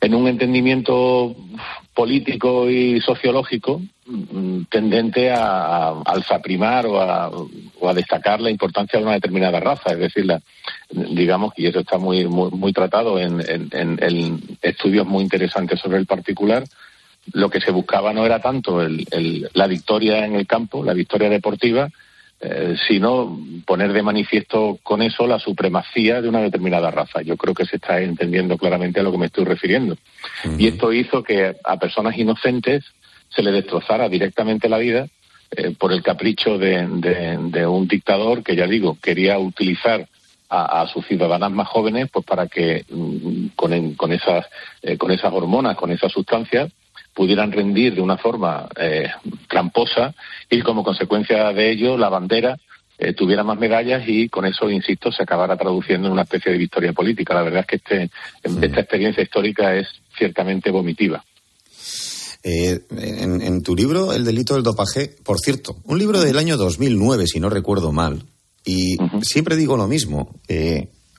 en un entendimiento político y sociológico mm, tendente a, alzaprimar o a, o a destacar la importancia de una determinada raza, es decir, la, digamos, y eso está muy muy, tratado en, en, estudios muy interesantes sobre el particular, lo que se buscaba no era tanto la victoria en el campo, la victoria deportiva, eh, sino poner de manifiesto con eso la supremacía de una determinada raza. Yo creo que se está entendiendo claramente a lo que me estoy refiriendo. Y esto hizo que a personas inocentes se le destrozara directamente la vida eh, por el capricho de, un dictador que, ya digo, quería utilizar a, sus ciudadanas más jóvenes pues para que mm, con, esas, eh, con esas hormonas, con esas sustancias, pudieran rendir de una forma eh, tramposa y como consecuencia de ello la bandera eh, tuviera más medallas y con eso, insisto, se acabara traduciendo en una especie de victoria política. La verdad es que este, esta experiencia histórica es ciertamente vomitiva. Eh, en, tu libro, El delito del dopaje, por cierto, un libro del año 2009, si no recuerdo mal, y siempre digo lo mismo,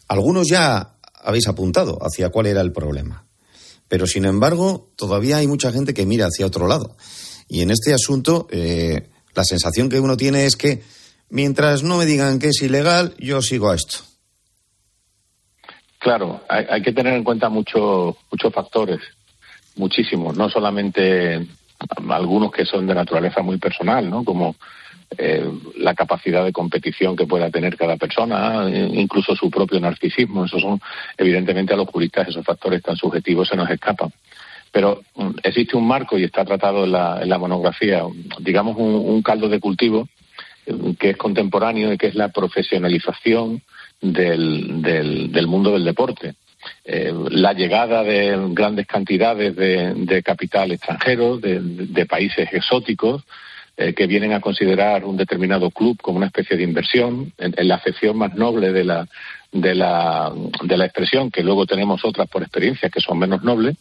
algunos ya habéis apuntado hacia cuál era el problema. Pero, sin embargo, todavía hay mucha gente que mira hacia otro lado. Y en este asunto, eh, la sensación que uno tiene es que mientras no me digan que es ilegal, yo sigo a esto. Claro, hay, que tener en cuenta muchos muchos factores, muchísimos, no solamente algunos que son de naturaleza muy personal, ¿no? Como eh, la capacidad de competición que pueda tener cada persona, incluso su propio narcisismo. Esos son, evidentemente, a los juristas esos factores tan subjetivos se nos escapan. Pero mm, existe un marco y está tratado en la, monografía, digamos, un, caldo de cultivo mm, que es contemporáneo y que es la profesionalización del, del, mundo del deporte. Eh, la llegada de grandes cantidades de, capital extranjero, de países exóticos, eh, que vienen a considerar un determinado club como una especie de inversión, en, la acepción más noble de la, de, la, de la expresión, que luego tenemos otras por experiencia que son menos nobles.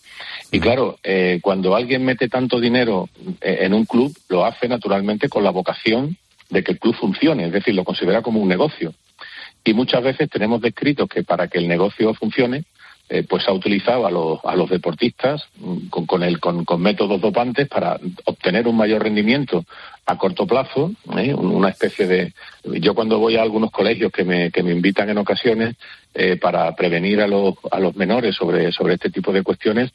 Y claro, eh, cuando alguien mete tanto dinero eh, en un club, lo hace naturalmente con la vocación de que el club funcione, es decir, lo considera como un negocio. Y muchas veces tenemos descrito que para que el negocio funcione, eh, pues ha utilizado a los, a los deportistas mm, con, con, el, con, métodos dopantes para obtener un mayor rendimiento a corto plazo, ¿eh? una especie de... Yo cuando voy a algunos colegios que me, que me invitan en ocasiones eh, para prevenir a los, a los menores sobre, sobre este tipo de cuestiones,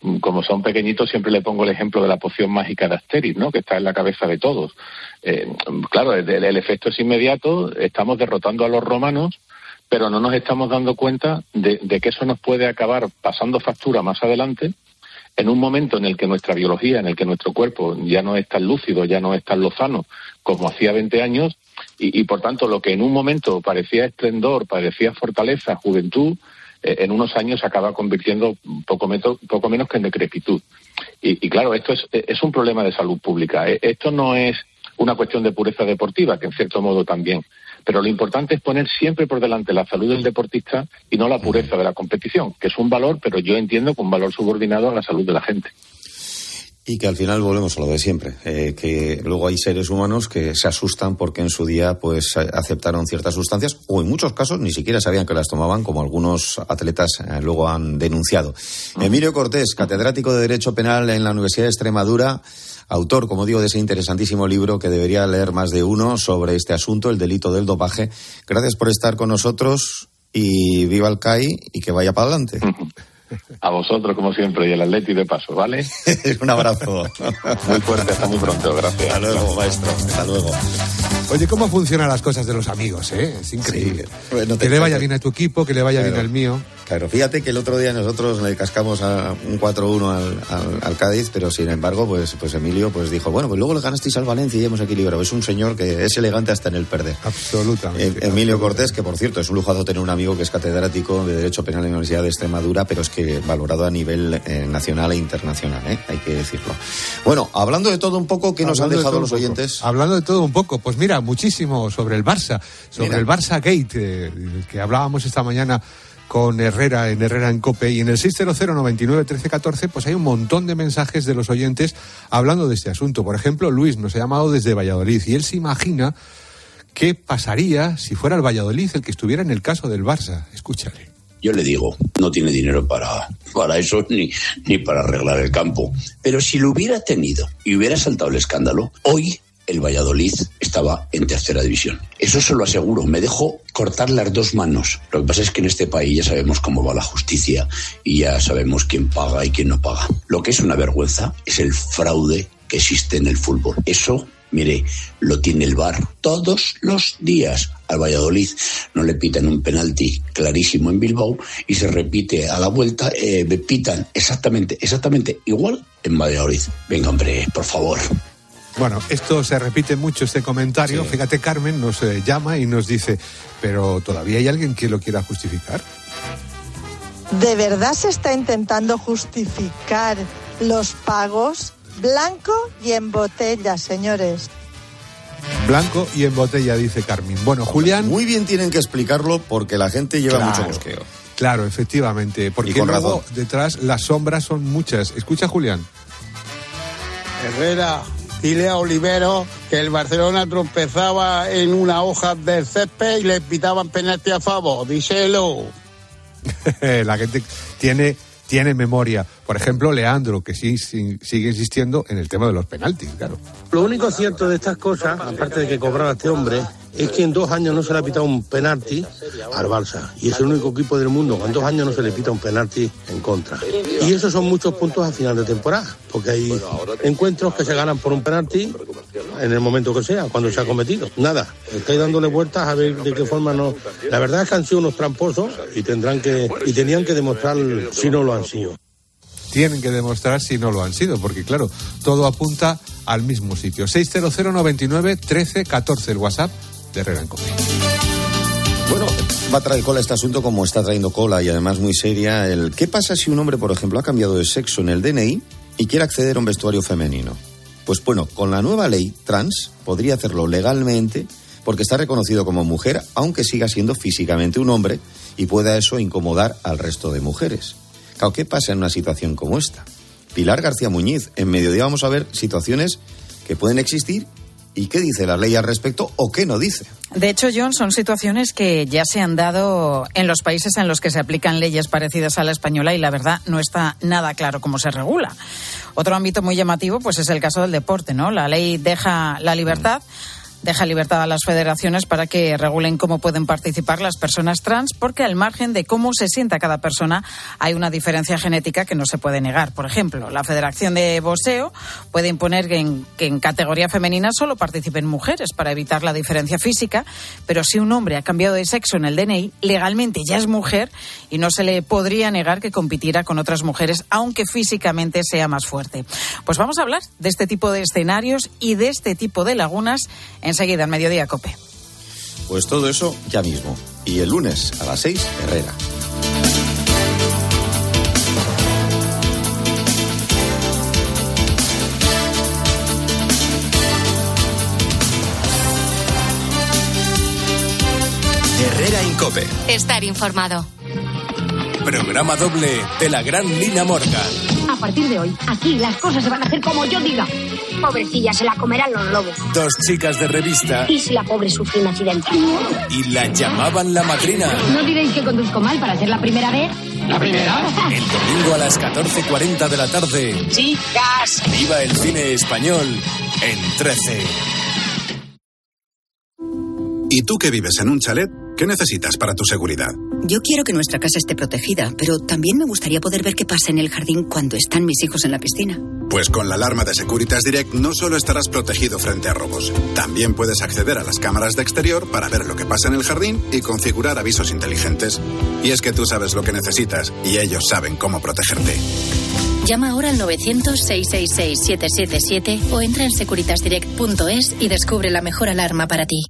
mm, como son pequeñitos, siempre le pongo el ejemplo de la poción mágica de Asteris, ¿no? que está en la cabeza de todos. claro, el, efecto es inmediato, estamos derrotando a los romanos, pero no nos estamos dando cuenta de, que eso nos puede acabar pasando factura más adelante en un momento en el que nuestra biología, en el que nuestro cuerpo ya no es tan lúcido, ya no es tan lozano como hacía 20 años, y, por tanto lo que en un momento parecía esplendor, parecía fortaleza, juventud, eh, en unos años se acaba convirtiendo poco, poco menos que en decrepitud. Y, claro, esto es, es, un problema de salud pública. Eh, esto no es una cuestión de pureza deportiva, que en cierto modo también. Pero lo importante es poner siempre por delante la salud del deportista y no la pureza de la competición, que es un valor, pero yo entiendo que un valor subordinado a la salud de la gente. Y que al final volvemos a lo de siempre, eh, que luego hay seres humanos que se asustan porque en su día pues aceptaron ciertas sustancias o en muchos casos ni siquiera sabían que las tomaban, como algunos atletas eh, luego han denunciado. Emilio Cortés, catedrático de Derecho Penal en la Universidad de Extremadura, autor, como digo, de ese interesantísimo libro que debería leer más de uno sobre este asunto, el delito del dopaje. Gracias por estar con nosotros y viva el CAI y que vaya para adelante. (laughs) A vosotros, como siempre, y el Atleti de paso, ¿vale? (laughs) Un abrazo. Muy fuerte, hasta muy pronto, gracias. Hasta luego, maestro. Hasta luego. Oye, ¿cómo funcionan las cosas de los amigos, eh? Es increíble. que le vaya (laughs) bien a tu equipo, que le vaya bien al mío. Claro, fíjate que el otro día nosotros le cascamos a un 4-1 al, al, Cádiz, pero sin embargo, pues, pues Emilio pues dijo, bueno, pues luego le ganasteis al Valencia y hemos equilibrado. Es un señor que es elegante hasta en el perder. Absolutamente. Emilio Cortés, que por cierto es un lujazo tener un amigo que es catedrático de Derecho Penal en la Universidad de Extremadura, pero es que valorado a nivel eh, nacional e internacional, ¿eh? hay que decirlo. Bueno, hablando de todo un poco, ¿qué nos han dejado los oyentes? Hablando de todo un poco, pues mira, muchísimo sobre el Barça, sobre el Barça Gate, eh, que hablábamos esta mañana con Herrera en Herrera en Cope y en el 600 99 13 14 pues hay un montón de mensajes de los oyentes hablando de este asunto. Por ejemplo, Luis nos ha llamado desde Valladolid y él se imagina qué pasaría si fuera el Valladolid el que estuviera en el caso del Barça. Escúchale. Yo le digo, no tiene dinero para, para eso ni, ni para arreglar el campo. Pero si lo hubiera tenido y hubiera saltado el escándalo, hoy el Valladolid estaba en tercera división. Eso se lo aseguro, me dejo cortar las dos manos. Lo que pasa es que en este país ya sabemos cómo va la justicia y ya sabemos quién paga y quién no paga. Lo que es una vergüenza es el fraude que existe en el fútbol. Eso, mire, lo tiene el VAR todos los días. Al Valladolid no le pitan un penalti clarísimo en Bilbao y se repite a la vuelta, eh, pitan exactamente, exactamente igual en Valladolid. Venga, hombre, por favor. Bueno, esto se repite mucho, este comentario. Fíjate, Carmen nos eh, llama y nos dice, pero todavía hay alguien que lo quiera justificar. ¿De verdad se está intentando justificar los pagos? Blanco y en botella, señores. Blanco y en botella, dice Carmen. Bueno, Julián. Muy bien tienen que explicarlo porque la gente lleva mucho mosqueo. Claro, efectivamente. Porque luego detrás las sombras son muchas. Escucha, Julián. Herrera, dile a Olivero que el Barcelona tropezaba en una hoja del césped y le pitaban penalti a favor. Díselo. (laughs) La gente tiene tiene memoria. Por ejemplo, Leandro, que sí, sigue insistiendo en el tema de los penaltis, claro. Lo único cierto de estas cosas, aparte de que cobraba este hombre, es que en dos años no se le ha pitado un penalti al Barça. Y es el único equipo del mundo que en dos años no se le pita un penalti en contra. Y esos son muchos puntos a final de temporada, porque hay encuentros que se ganan por un penalti en el momento que sea, cuando se ha cometido. Nada, estáis dándole vueltas a ver de qué forma no. La verdad es que han sido unos tramposos y tendrán que y tenían que demostrar si no lo han sido tienen que demostrar si no lo han sido, porque claro, todo apunta al mismo sitio. 600 99 13 14 el WhatsApp de Herrera Bueno, va a traer cola este asunto como está trayendo cola y además muy seria. El ¿Qué pasa si un hombre, por ejemplo, ha cambiado de sexo en el DNI y quiere acceder a un vestuario femenino? Pues bueno, con la nueva ley trans podría hacerlo legalmente porque está reconocido como mujer, aunque siga siendo físicamente un hombre y pueda eso incomodar al resto de mujeres. ¿Qué pasa en una situación como esta? Pilar García Muñiz, en mediodía vamos a ver situaciones que pueden existir ¿Y qué dice la ley al respecto o qué no dice? De hecho, John, son situaciones que ya se han dado en los países en los que se aplican leyes parecidas a la española y la verdad no está nada claro cómo se regula. Otro ámbito muy llamativo pues es el caso del deporte, ¿no? La ley deja la libertad deja libertad a las federaciones para que regulen cómo pueden participar las personas trans, porque al margen de cómo se sienta cada persona hay una diferencia genética que no se puede negar. Por ejemplo, la Federación de Boxeo puede imponer que en, categoría femenina solo participen mujeres para evitar la diferencia física, pero si un hombre ha cambiado de sexo en el DNI, legalmente ya es mujer y no se le podría negar que compitiera con otras mujeres, aunque físicamente sea más fuerte. Pues vamos a hablar de este tipo de escenarios y de este tipo de lagunas enseguida, al mediodía, Cope. Pues todo eso ya mismo. Y el lunes a las 6, Herrera. Herrera Incope. Estar informado. Programa doble de la gran Lina Morgan. A partir de hoy, aquí las cosas se van a hacer como yo diga. Pobrecilla, se la comerán los lobos. Dos chicas de revista. Y si la pobre sufre un accidente. Y la llamaban la madrina. ¿No diréis que conduzco mal para ser la primera vez? ¿La primera? El domingo a las 14.40 de la tarde. Chicas. Viva el cine español en 13. ¿Y tú que vives en un chalet? ¿Qué necesitas para tu seguridad? Yo quiero que nuestra casa esté protegida, pero también me gustaría poder ver qué pasa en el jardín cuando están mis hijos en la piscina. Pues con la alarma de Securitas Direct no solo estarás protegido frente a robos, también puedes acceder a las cámaras de exterior para ver lo que pasa en el jardín y configurar avisos inteligentes. Y es que tú sabes lo que necesitas y ellos saben cómo protegerte. Llama ahora al 900-666-777 o entra en securitasdirect.es y descubre la mejor alarma para ti.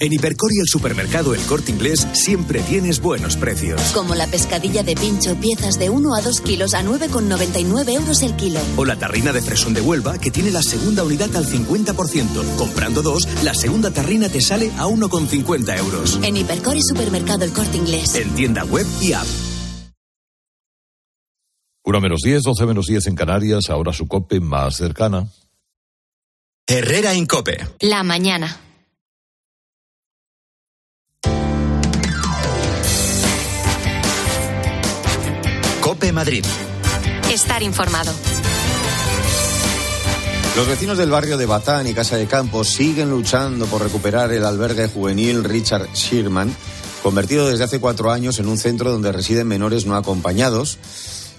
En Hipercor y el supermercado El Corte Inglés siempre tienes buenos precios. Como la pescadilla de pincho, piezas de 1 a 2 kilos a 9,99 euros el kilo. O la tarrina de fresón de Huelva, que tiene la segunda unidad al 50%. Comprando dos, la segunda tarrina te sale a 1,50 euros. En Hipercor y supermercado El Corte Inglés. En tienda web y app. 1 menos 10, 12 menos 10 en Canarias, ahora su cope más cercana. Herrera Incope. La mañana. Cope Madrid. Estar informado. Los vecinos del barrio de Batán y Casa de Campo siguen luchando por recuperar el albergue juvenil Richard Sherman, convertido desde hace cuatro años en un centro donde residen menores no acompañados.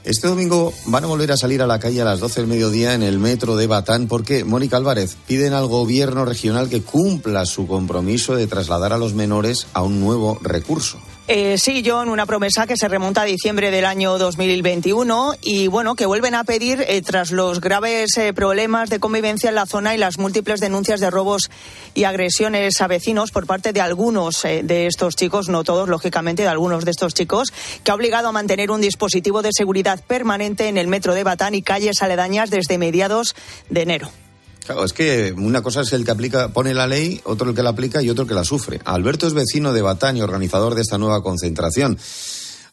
Este domingo van a volver a salir a la calle a las 12 del mediodía en el metro de Batán porque, Mónica Álvarez, piden al gobierno regional que cumpla su compromiso de trasladar a los menores a un nuevo recurso. Eh, sí, John, una promesa que se remonta a diciembre del año 2021 y bueno, que vuelven a pedir eh, tras los graves eh, problemas de convivencia en la zona y las múltiples denuncias de robos y agresiones a vecinos por parte de algunos de estos chicos, no todos, lógicamente, de algunos de estos chicos, que ha obligado a mantener un dispositivo de seguridad permanente en el metro de Batán y calles aledañas desde mediados de enero. Claro, es que una cosa es el que aplica, pone la ley, otro el que la aplica y otro el que la sufre. Alberto es vecino de Batán y organizador de esta nueva concentración.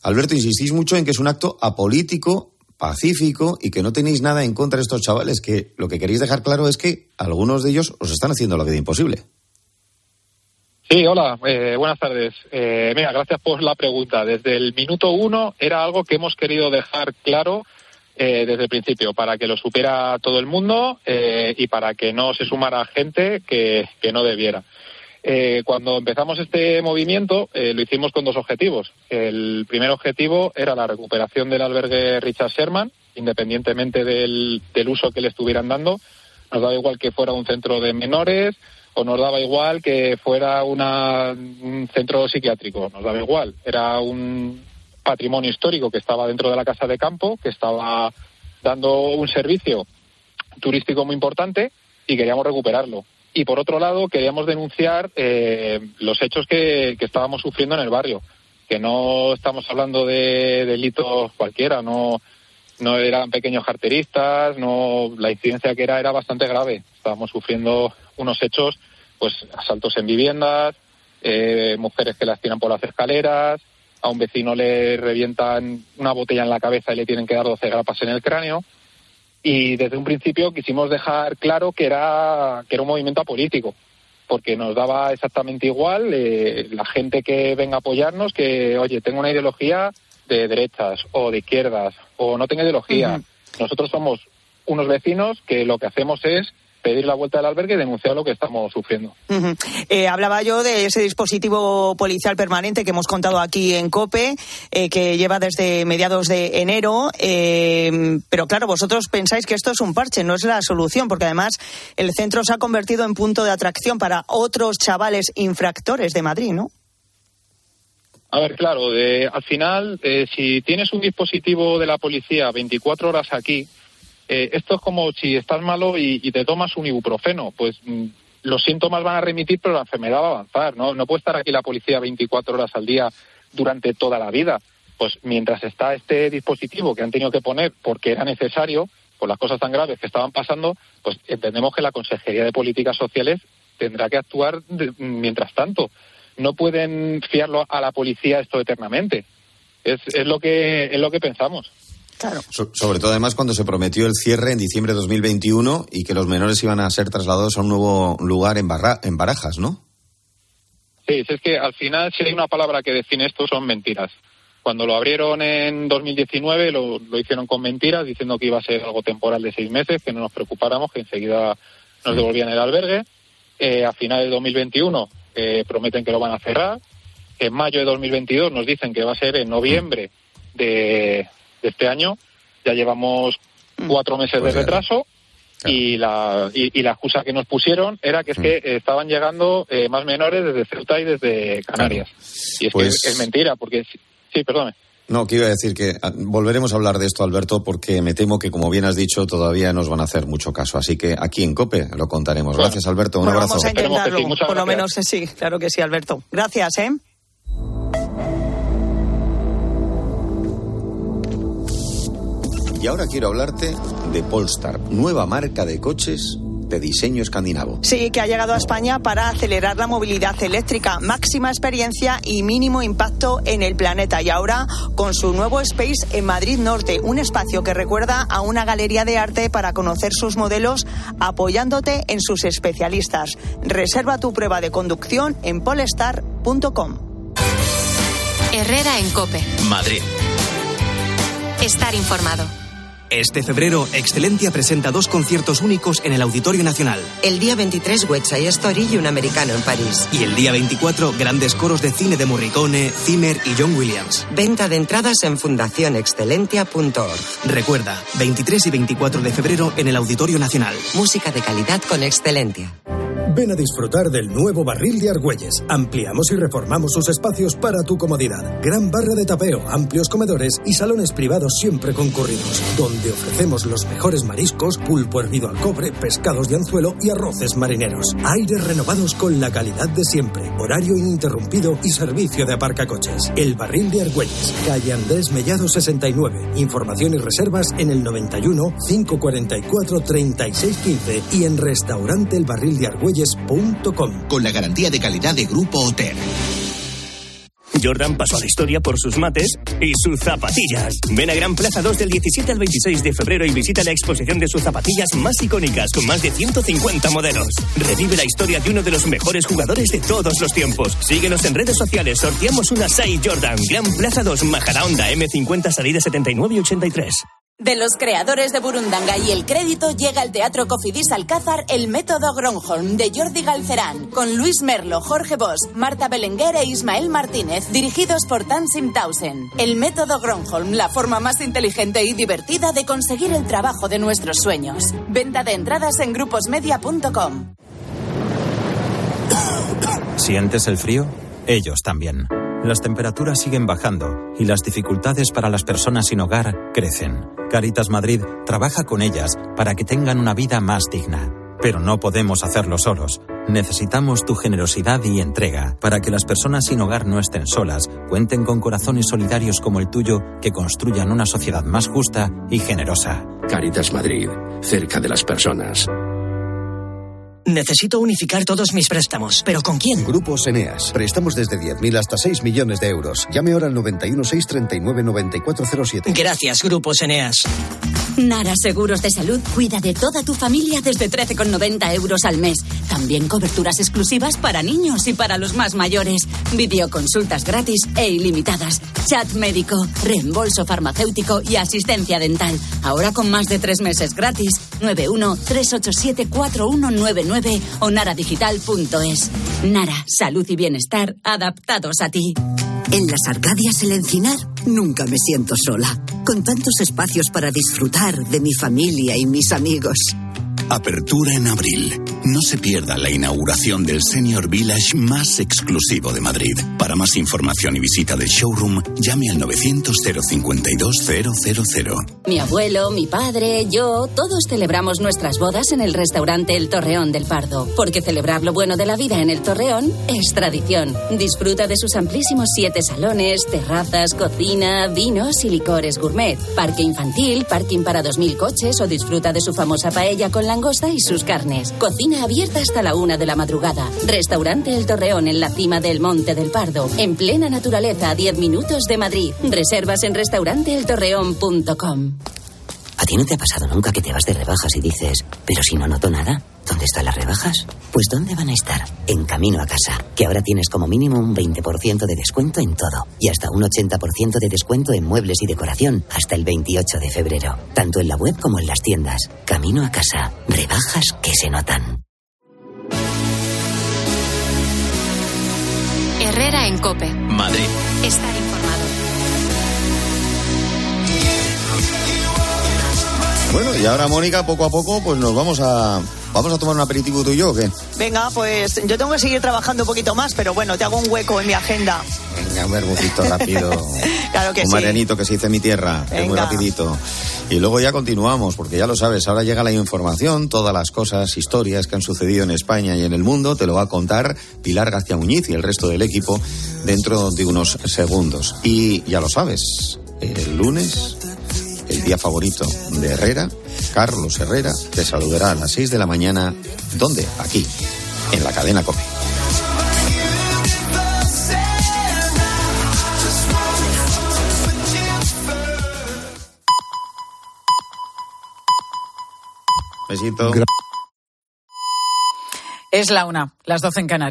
Alberto, insistís mucho en que es un acto apolítico, pacífico y que no tenéis nada en contra de estos chavales, que lo que queréis dejar claro es que algunos de ellos os están haciendo la vida imposible. Sí, hola, eh, buenas tardes. Eh, mira, gracias por la pregunta. Desde el minuto uno era algo que hemos querido dejar claro eh, desde el principio, para que lo supiera todo el mundo eh, y para que no se sumara gente que, que no debiera. Eh, cuando empezamos este movimiento eh, lo hicimos con dos objetivos. El primer objetivo era la recuperación del albergue Richard Sherman, independientemente del, del uso que le estuvieran dando. Nos daba igual que fuera un centro de menores o nos daba igual que fuera una, un centro psiquiátrico. Nos daba igual. Era un, patrimonio histórico que estaba dentro de la casa de campo, que estaba dando un servicio turístico muy importante y queríamos recuperarlo. Y por otro lado, queríamos denunciar eh, los hechos que, que, estábamos sufriendo en el barrio, que no estamos hablando de delitos cualquiera, no, no eran pequeños carteristas, no, la incidencia que era era bastante grave. Estábamos sufriendo unos hechos, pues asaltos en viviendas, eh, mujeres que las tiran por las escaleras, a un vecino le revientan una botella en la cabeza y le tienen que dar 12 grapas en el cráneo. Y desde un principio quisimos dejar claro que era, que era un movimiento político, porque nos daba exactamente igual eh, la gente que venga a apoyarnos, que, oye, tengo una ideología de derechas o de izquierdas, o no tengo ideología. Uh -huh. Nosotros somos unos vecinos que lo que hacemos es pedir la vuelta del albergue y denunciar lo que estamos sufriendo. Uh -huh. eh, hablaba yo de ese dispositivo policial permanente que hemos contado aquí en COPE, eh, que lleva desde mediados de enero, eh, pero claro, vosotros pensáis que esto es un parche, no es la solución, porque además el centro se ha convertido en punto de atracción para otros chavales infractores de Madrid, ¿no? A ver, claro, de, al final, eh, si tienes un dispositivo de la policía 24 horas aquí, eh, esto es como si estás malo y, te tomas un ibuprofeno, pues mm, los síntomas van a remitir, pero la enfermedad va a avanzar, ¿no? Puede estar aquí la policía 24 horas al día durante toda la vida. Pues mientras está este dispositivo que han tenido que poner porque era necesario, por las cosas tan graves que estaban pasando, pues entendemos que la Consejería de Políticas Sociales tendrá que actuar mientras tanto. No pueden fiarlo a la policía esto eternamente. Es, es lo que es lo que pensamos. Claro. So, sobre todo, además, cuando se prometió el cierre en diciembre de 2021 y que los menores iban a ser trasladados a un nuevo lugar en, Barra, en Barajas, ¿no? Sí, es que al final, si hay una palabra que define esto, son mentiras. Cuando lo abrieron en 2019, lo, lo hicieron con mentiras, diciendo que iba a ser algo temporal de seis meses, que no nos preocupáramos, que enseguida nos devolvían el albergue. Eh, a finales de 2021 eh, prometen que lo van a cerrar. En mayo de 2022 nos dicen que va a ser en noviembre de, de este año. Ya llevamos cuatro meses Pues de ya. retraso. Y la, y, y la excusa que nos pusieron era que es que eh, estaban llegando eh, más menores desde Ceuta y desde Canarias. Y es Pues- que es mentira, porque sí, perdóname. No, que iba a decir que ah, volveremos a hablar de esto, Alberto, porque me temo que, como bien has dicho, todavía nos van a hacer mucho caso. Así que aquí en COPE lo contaremos. Gracias, Alberto. Un Bueno, abrazo. vamos a intentarlo, por lo menos eh, sí, claro que sí, Alberto. Gracias, ¿eh? Y ahora quiero hablarte de Polestar, nueva marca de coches de diseño escandinavo. Sí, que ha llegado a España para acelerar la movilidad eléctrica, máxima experiencia y mínimo impacto en el planeta. Y ahora con su nuevo Space en Madrid Norte, un espacio que recuerda a una galería de arte para conocer sus modelos apoyándote en sus especialistas. Reserva tu prueba de conducción en polestar.com. Herrera en Cope. Madrid. Estar informado. Este febrero, Excelentia presenta dos conciertos únicos en el Auditorio Nacional. El día 23, West Side Story y un americano en París. Y el día 24, grandes coros de cine de Morricone, Zimmer y John Williams. Venta de entradas en fundacionexcelentia.org. Recuerda, 23 y 24 de febrero en el Auditorio Nacional. Música de calidad con Excelentia. Ven a disfrutar del nuevo barril de Argüelles. Ampliamos y reformamos sus espacios para tu comodidad. Gran barra de tapeo, amplios comedores y salones privados siempre concurridos, donde ofrecemos los mejores mariscos, pulpo hervido al cobre, pescados de anzuelo y arroces marineros. Aires renovados con la calidad de siempre, horario ininterrumpido y servicio de aparcacoches. El barril de Argüelles, calle Andrés Mellado 69. Información y reservas en el 91 544 3615 y en restauranteelbarrildeargüelles.com. Con la garantía de calidad de Grupo Oter. Jordan pasó a la historia por sus mates y sus zapatillas. Ven a Gran Plaza 2 del 17 al 26 de febrero y visita la exposición de sus zapatillas más icónicas con más de 150 modelos. Revive la historia de uno de los mejores jugadores de todos los tiempos. Síguenos en redes sociales. Sorteamos una Sai Jordan. Gran Plaza 2, Majadahonda, M50, salida 79 y 83. De los creadores de Burundanga y el crédito llega al Teatro Cofidis Alcázar El Método Gronholm de Jordi Galcerán, con Luis Merlo, Jorge Bosch, Marta Belenguer e Ismael Martínez, dirigidos por Tansim Tausen. El Método Gronholm, la forma más inteligente y divertida de conseguir el trabajo de nuestros sueños. Venta de entradas en gruposmedia.com. (coughs) ¿Sientes el frío? Ellos también. Las temperaturas siguen bajando y las dificultades para las personas sin hogar crecen. Caritas Madrid trabaja con ellas para que tengan una vida más digna. Pero no podemos hacerlo solos. Necesitamos tu generosidad y entrega para que las personas sin hogar no estén solas, cuenten con corazones solidarios como el tuyo que construyan una sociedad más justa y generosa. Caritas Madrid, cerca de las personas. Necesito unificar todos mis préstamos. ¿Pero con quién? Grupos Eneas. Préstamos desde 10.000 hasta 6 millones de euros. Llame ahora al 91 639 9407. Gracias, Grupos Eneas. Nara Seguros de Salud cuida de toda tu familia desde 13,90 euros al mes. También coberturas exclusivas para niños y para los más mayores. Videoconsultas gratis e ilimitadas. Chat médico, reembolso farmacéutico y asistencia dental. Ahora con más de tres meses gratis. 91-387-4199 o naradigital.es. Nara, salud y bienestar adaptados a ti. En las Arcadias El Encinar nunca me siento sola, con tantos espacios para disfrutar de mi familia y mis amigos. Apertura en abril. No se pierda la inauguración del Senior Village más exclusivo de Madrid. Para más información y visita del showroom, llame al 900-052-000. Mi abuelo, mi padre, yo, todos celebramos nuestras bodas en el restaurante El Torreón del Pardo, porque celebrar lo bueno de la vida en el Torreón es tradición. Disfruta de sus amplísimos siete salones, terrazas, cocina, vinos y licores gourmet, parque infantil, parking para 2.000 coches o disfruta de su famosa paella con langosta y sus carnes. Cocina abierta hasta la una de la madrugada. Restaurante El Torreón en la cima del Monte del Pardo, en plena naturaleza a 10 minutos de Madrid. Reservas en restauranteeltorreón.com. ¿A ti no te ha pasado nunca que te vas de rebajas y dices, pero si no noto nada? ¿Dónde están las rebajas? Pues ¿dónde van a estar? En camino a casa, que ahora tienes como mínimo un 20% de descuento en todo y hasta un 80% de descuento en muebles y decoración hasta el 28 de febrero, tanto en la web como en las tiendas. Camino a casa, rebajas que se notan. Herrera en Cope. Madrid. Estar informado. Bueno, y ahora, Mónica, poco a poco, pues nos vamos a. ¿Vamos a tomar un aperitivo tú y yo o qué? Venga, pues yo tengo que seguir trabajando un poquito más, pero bueno, te hago un hueco en mi agenda. Venga, un verbucito rápido. (laughs) claro que un sí. marianito que se dice en mi tierra, es muy rapidito. Y luego ya continuamos, porque ya lo sabes, ahora llega la información, todas las cosas, historias que han sucedido en España y en el mundo, te lo va a contar Pilar García Muñiz y el resto del equipo dentro de unos segundos. Y ya lo sabes, el lunes, día favorito de Herrera, Carlos Herrera, te saludará a las 6 de la mañana. ¿Dónde? Aquí, en la cadena COPE. Besito. Es la una, las 12 en Canarias.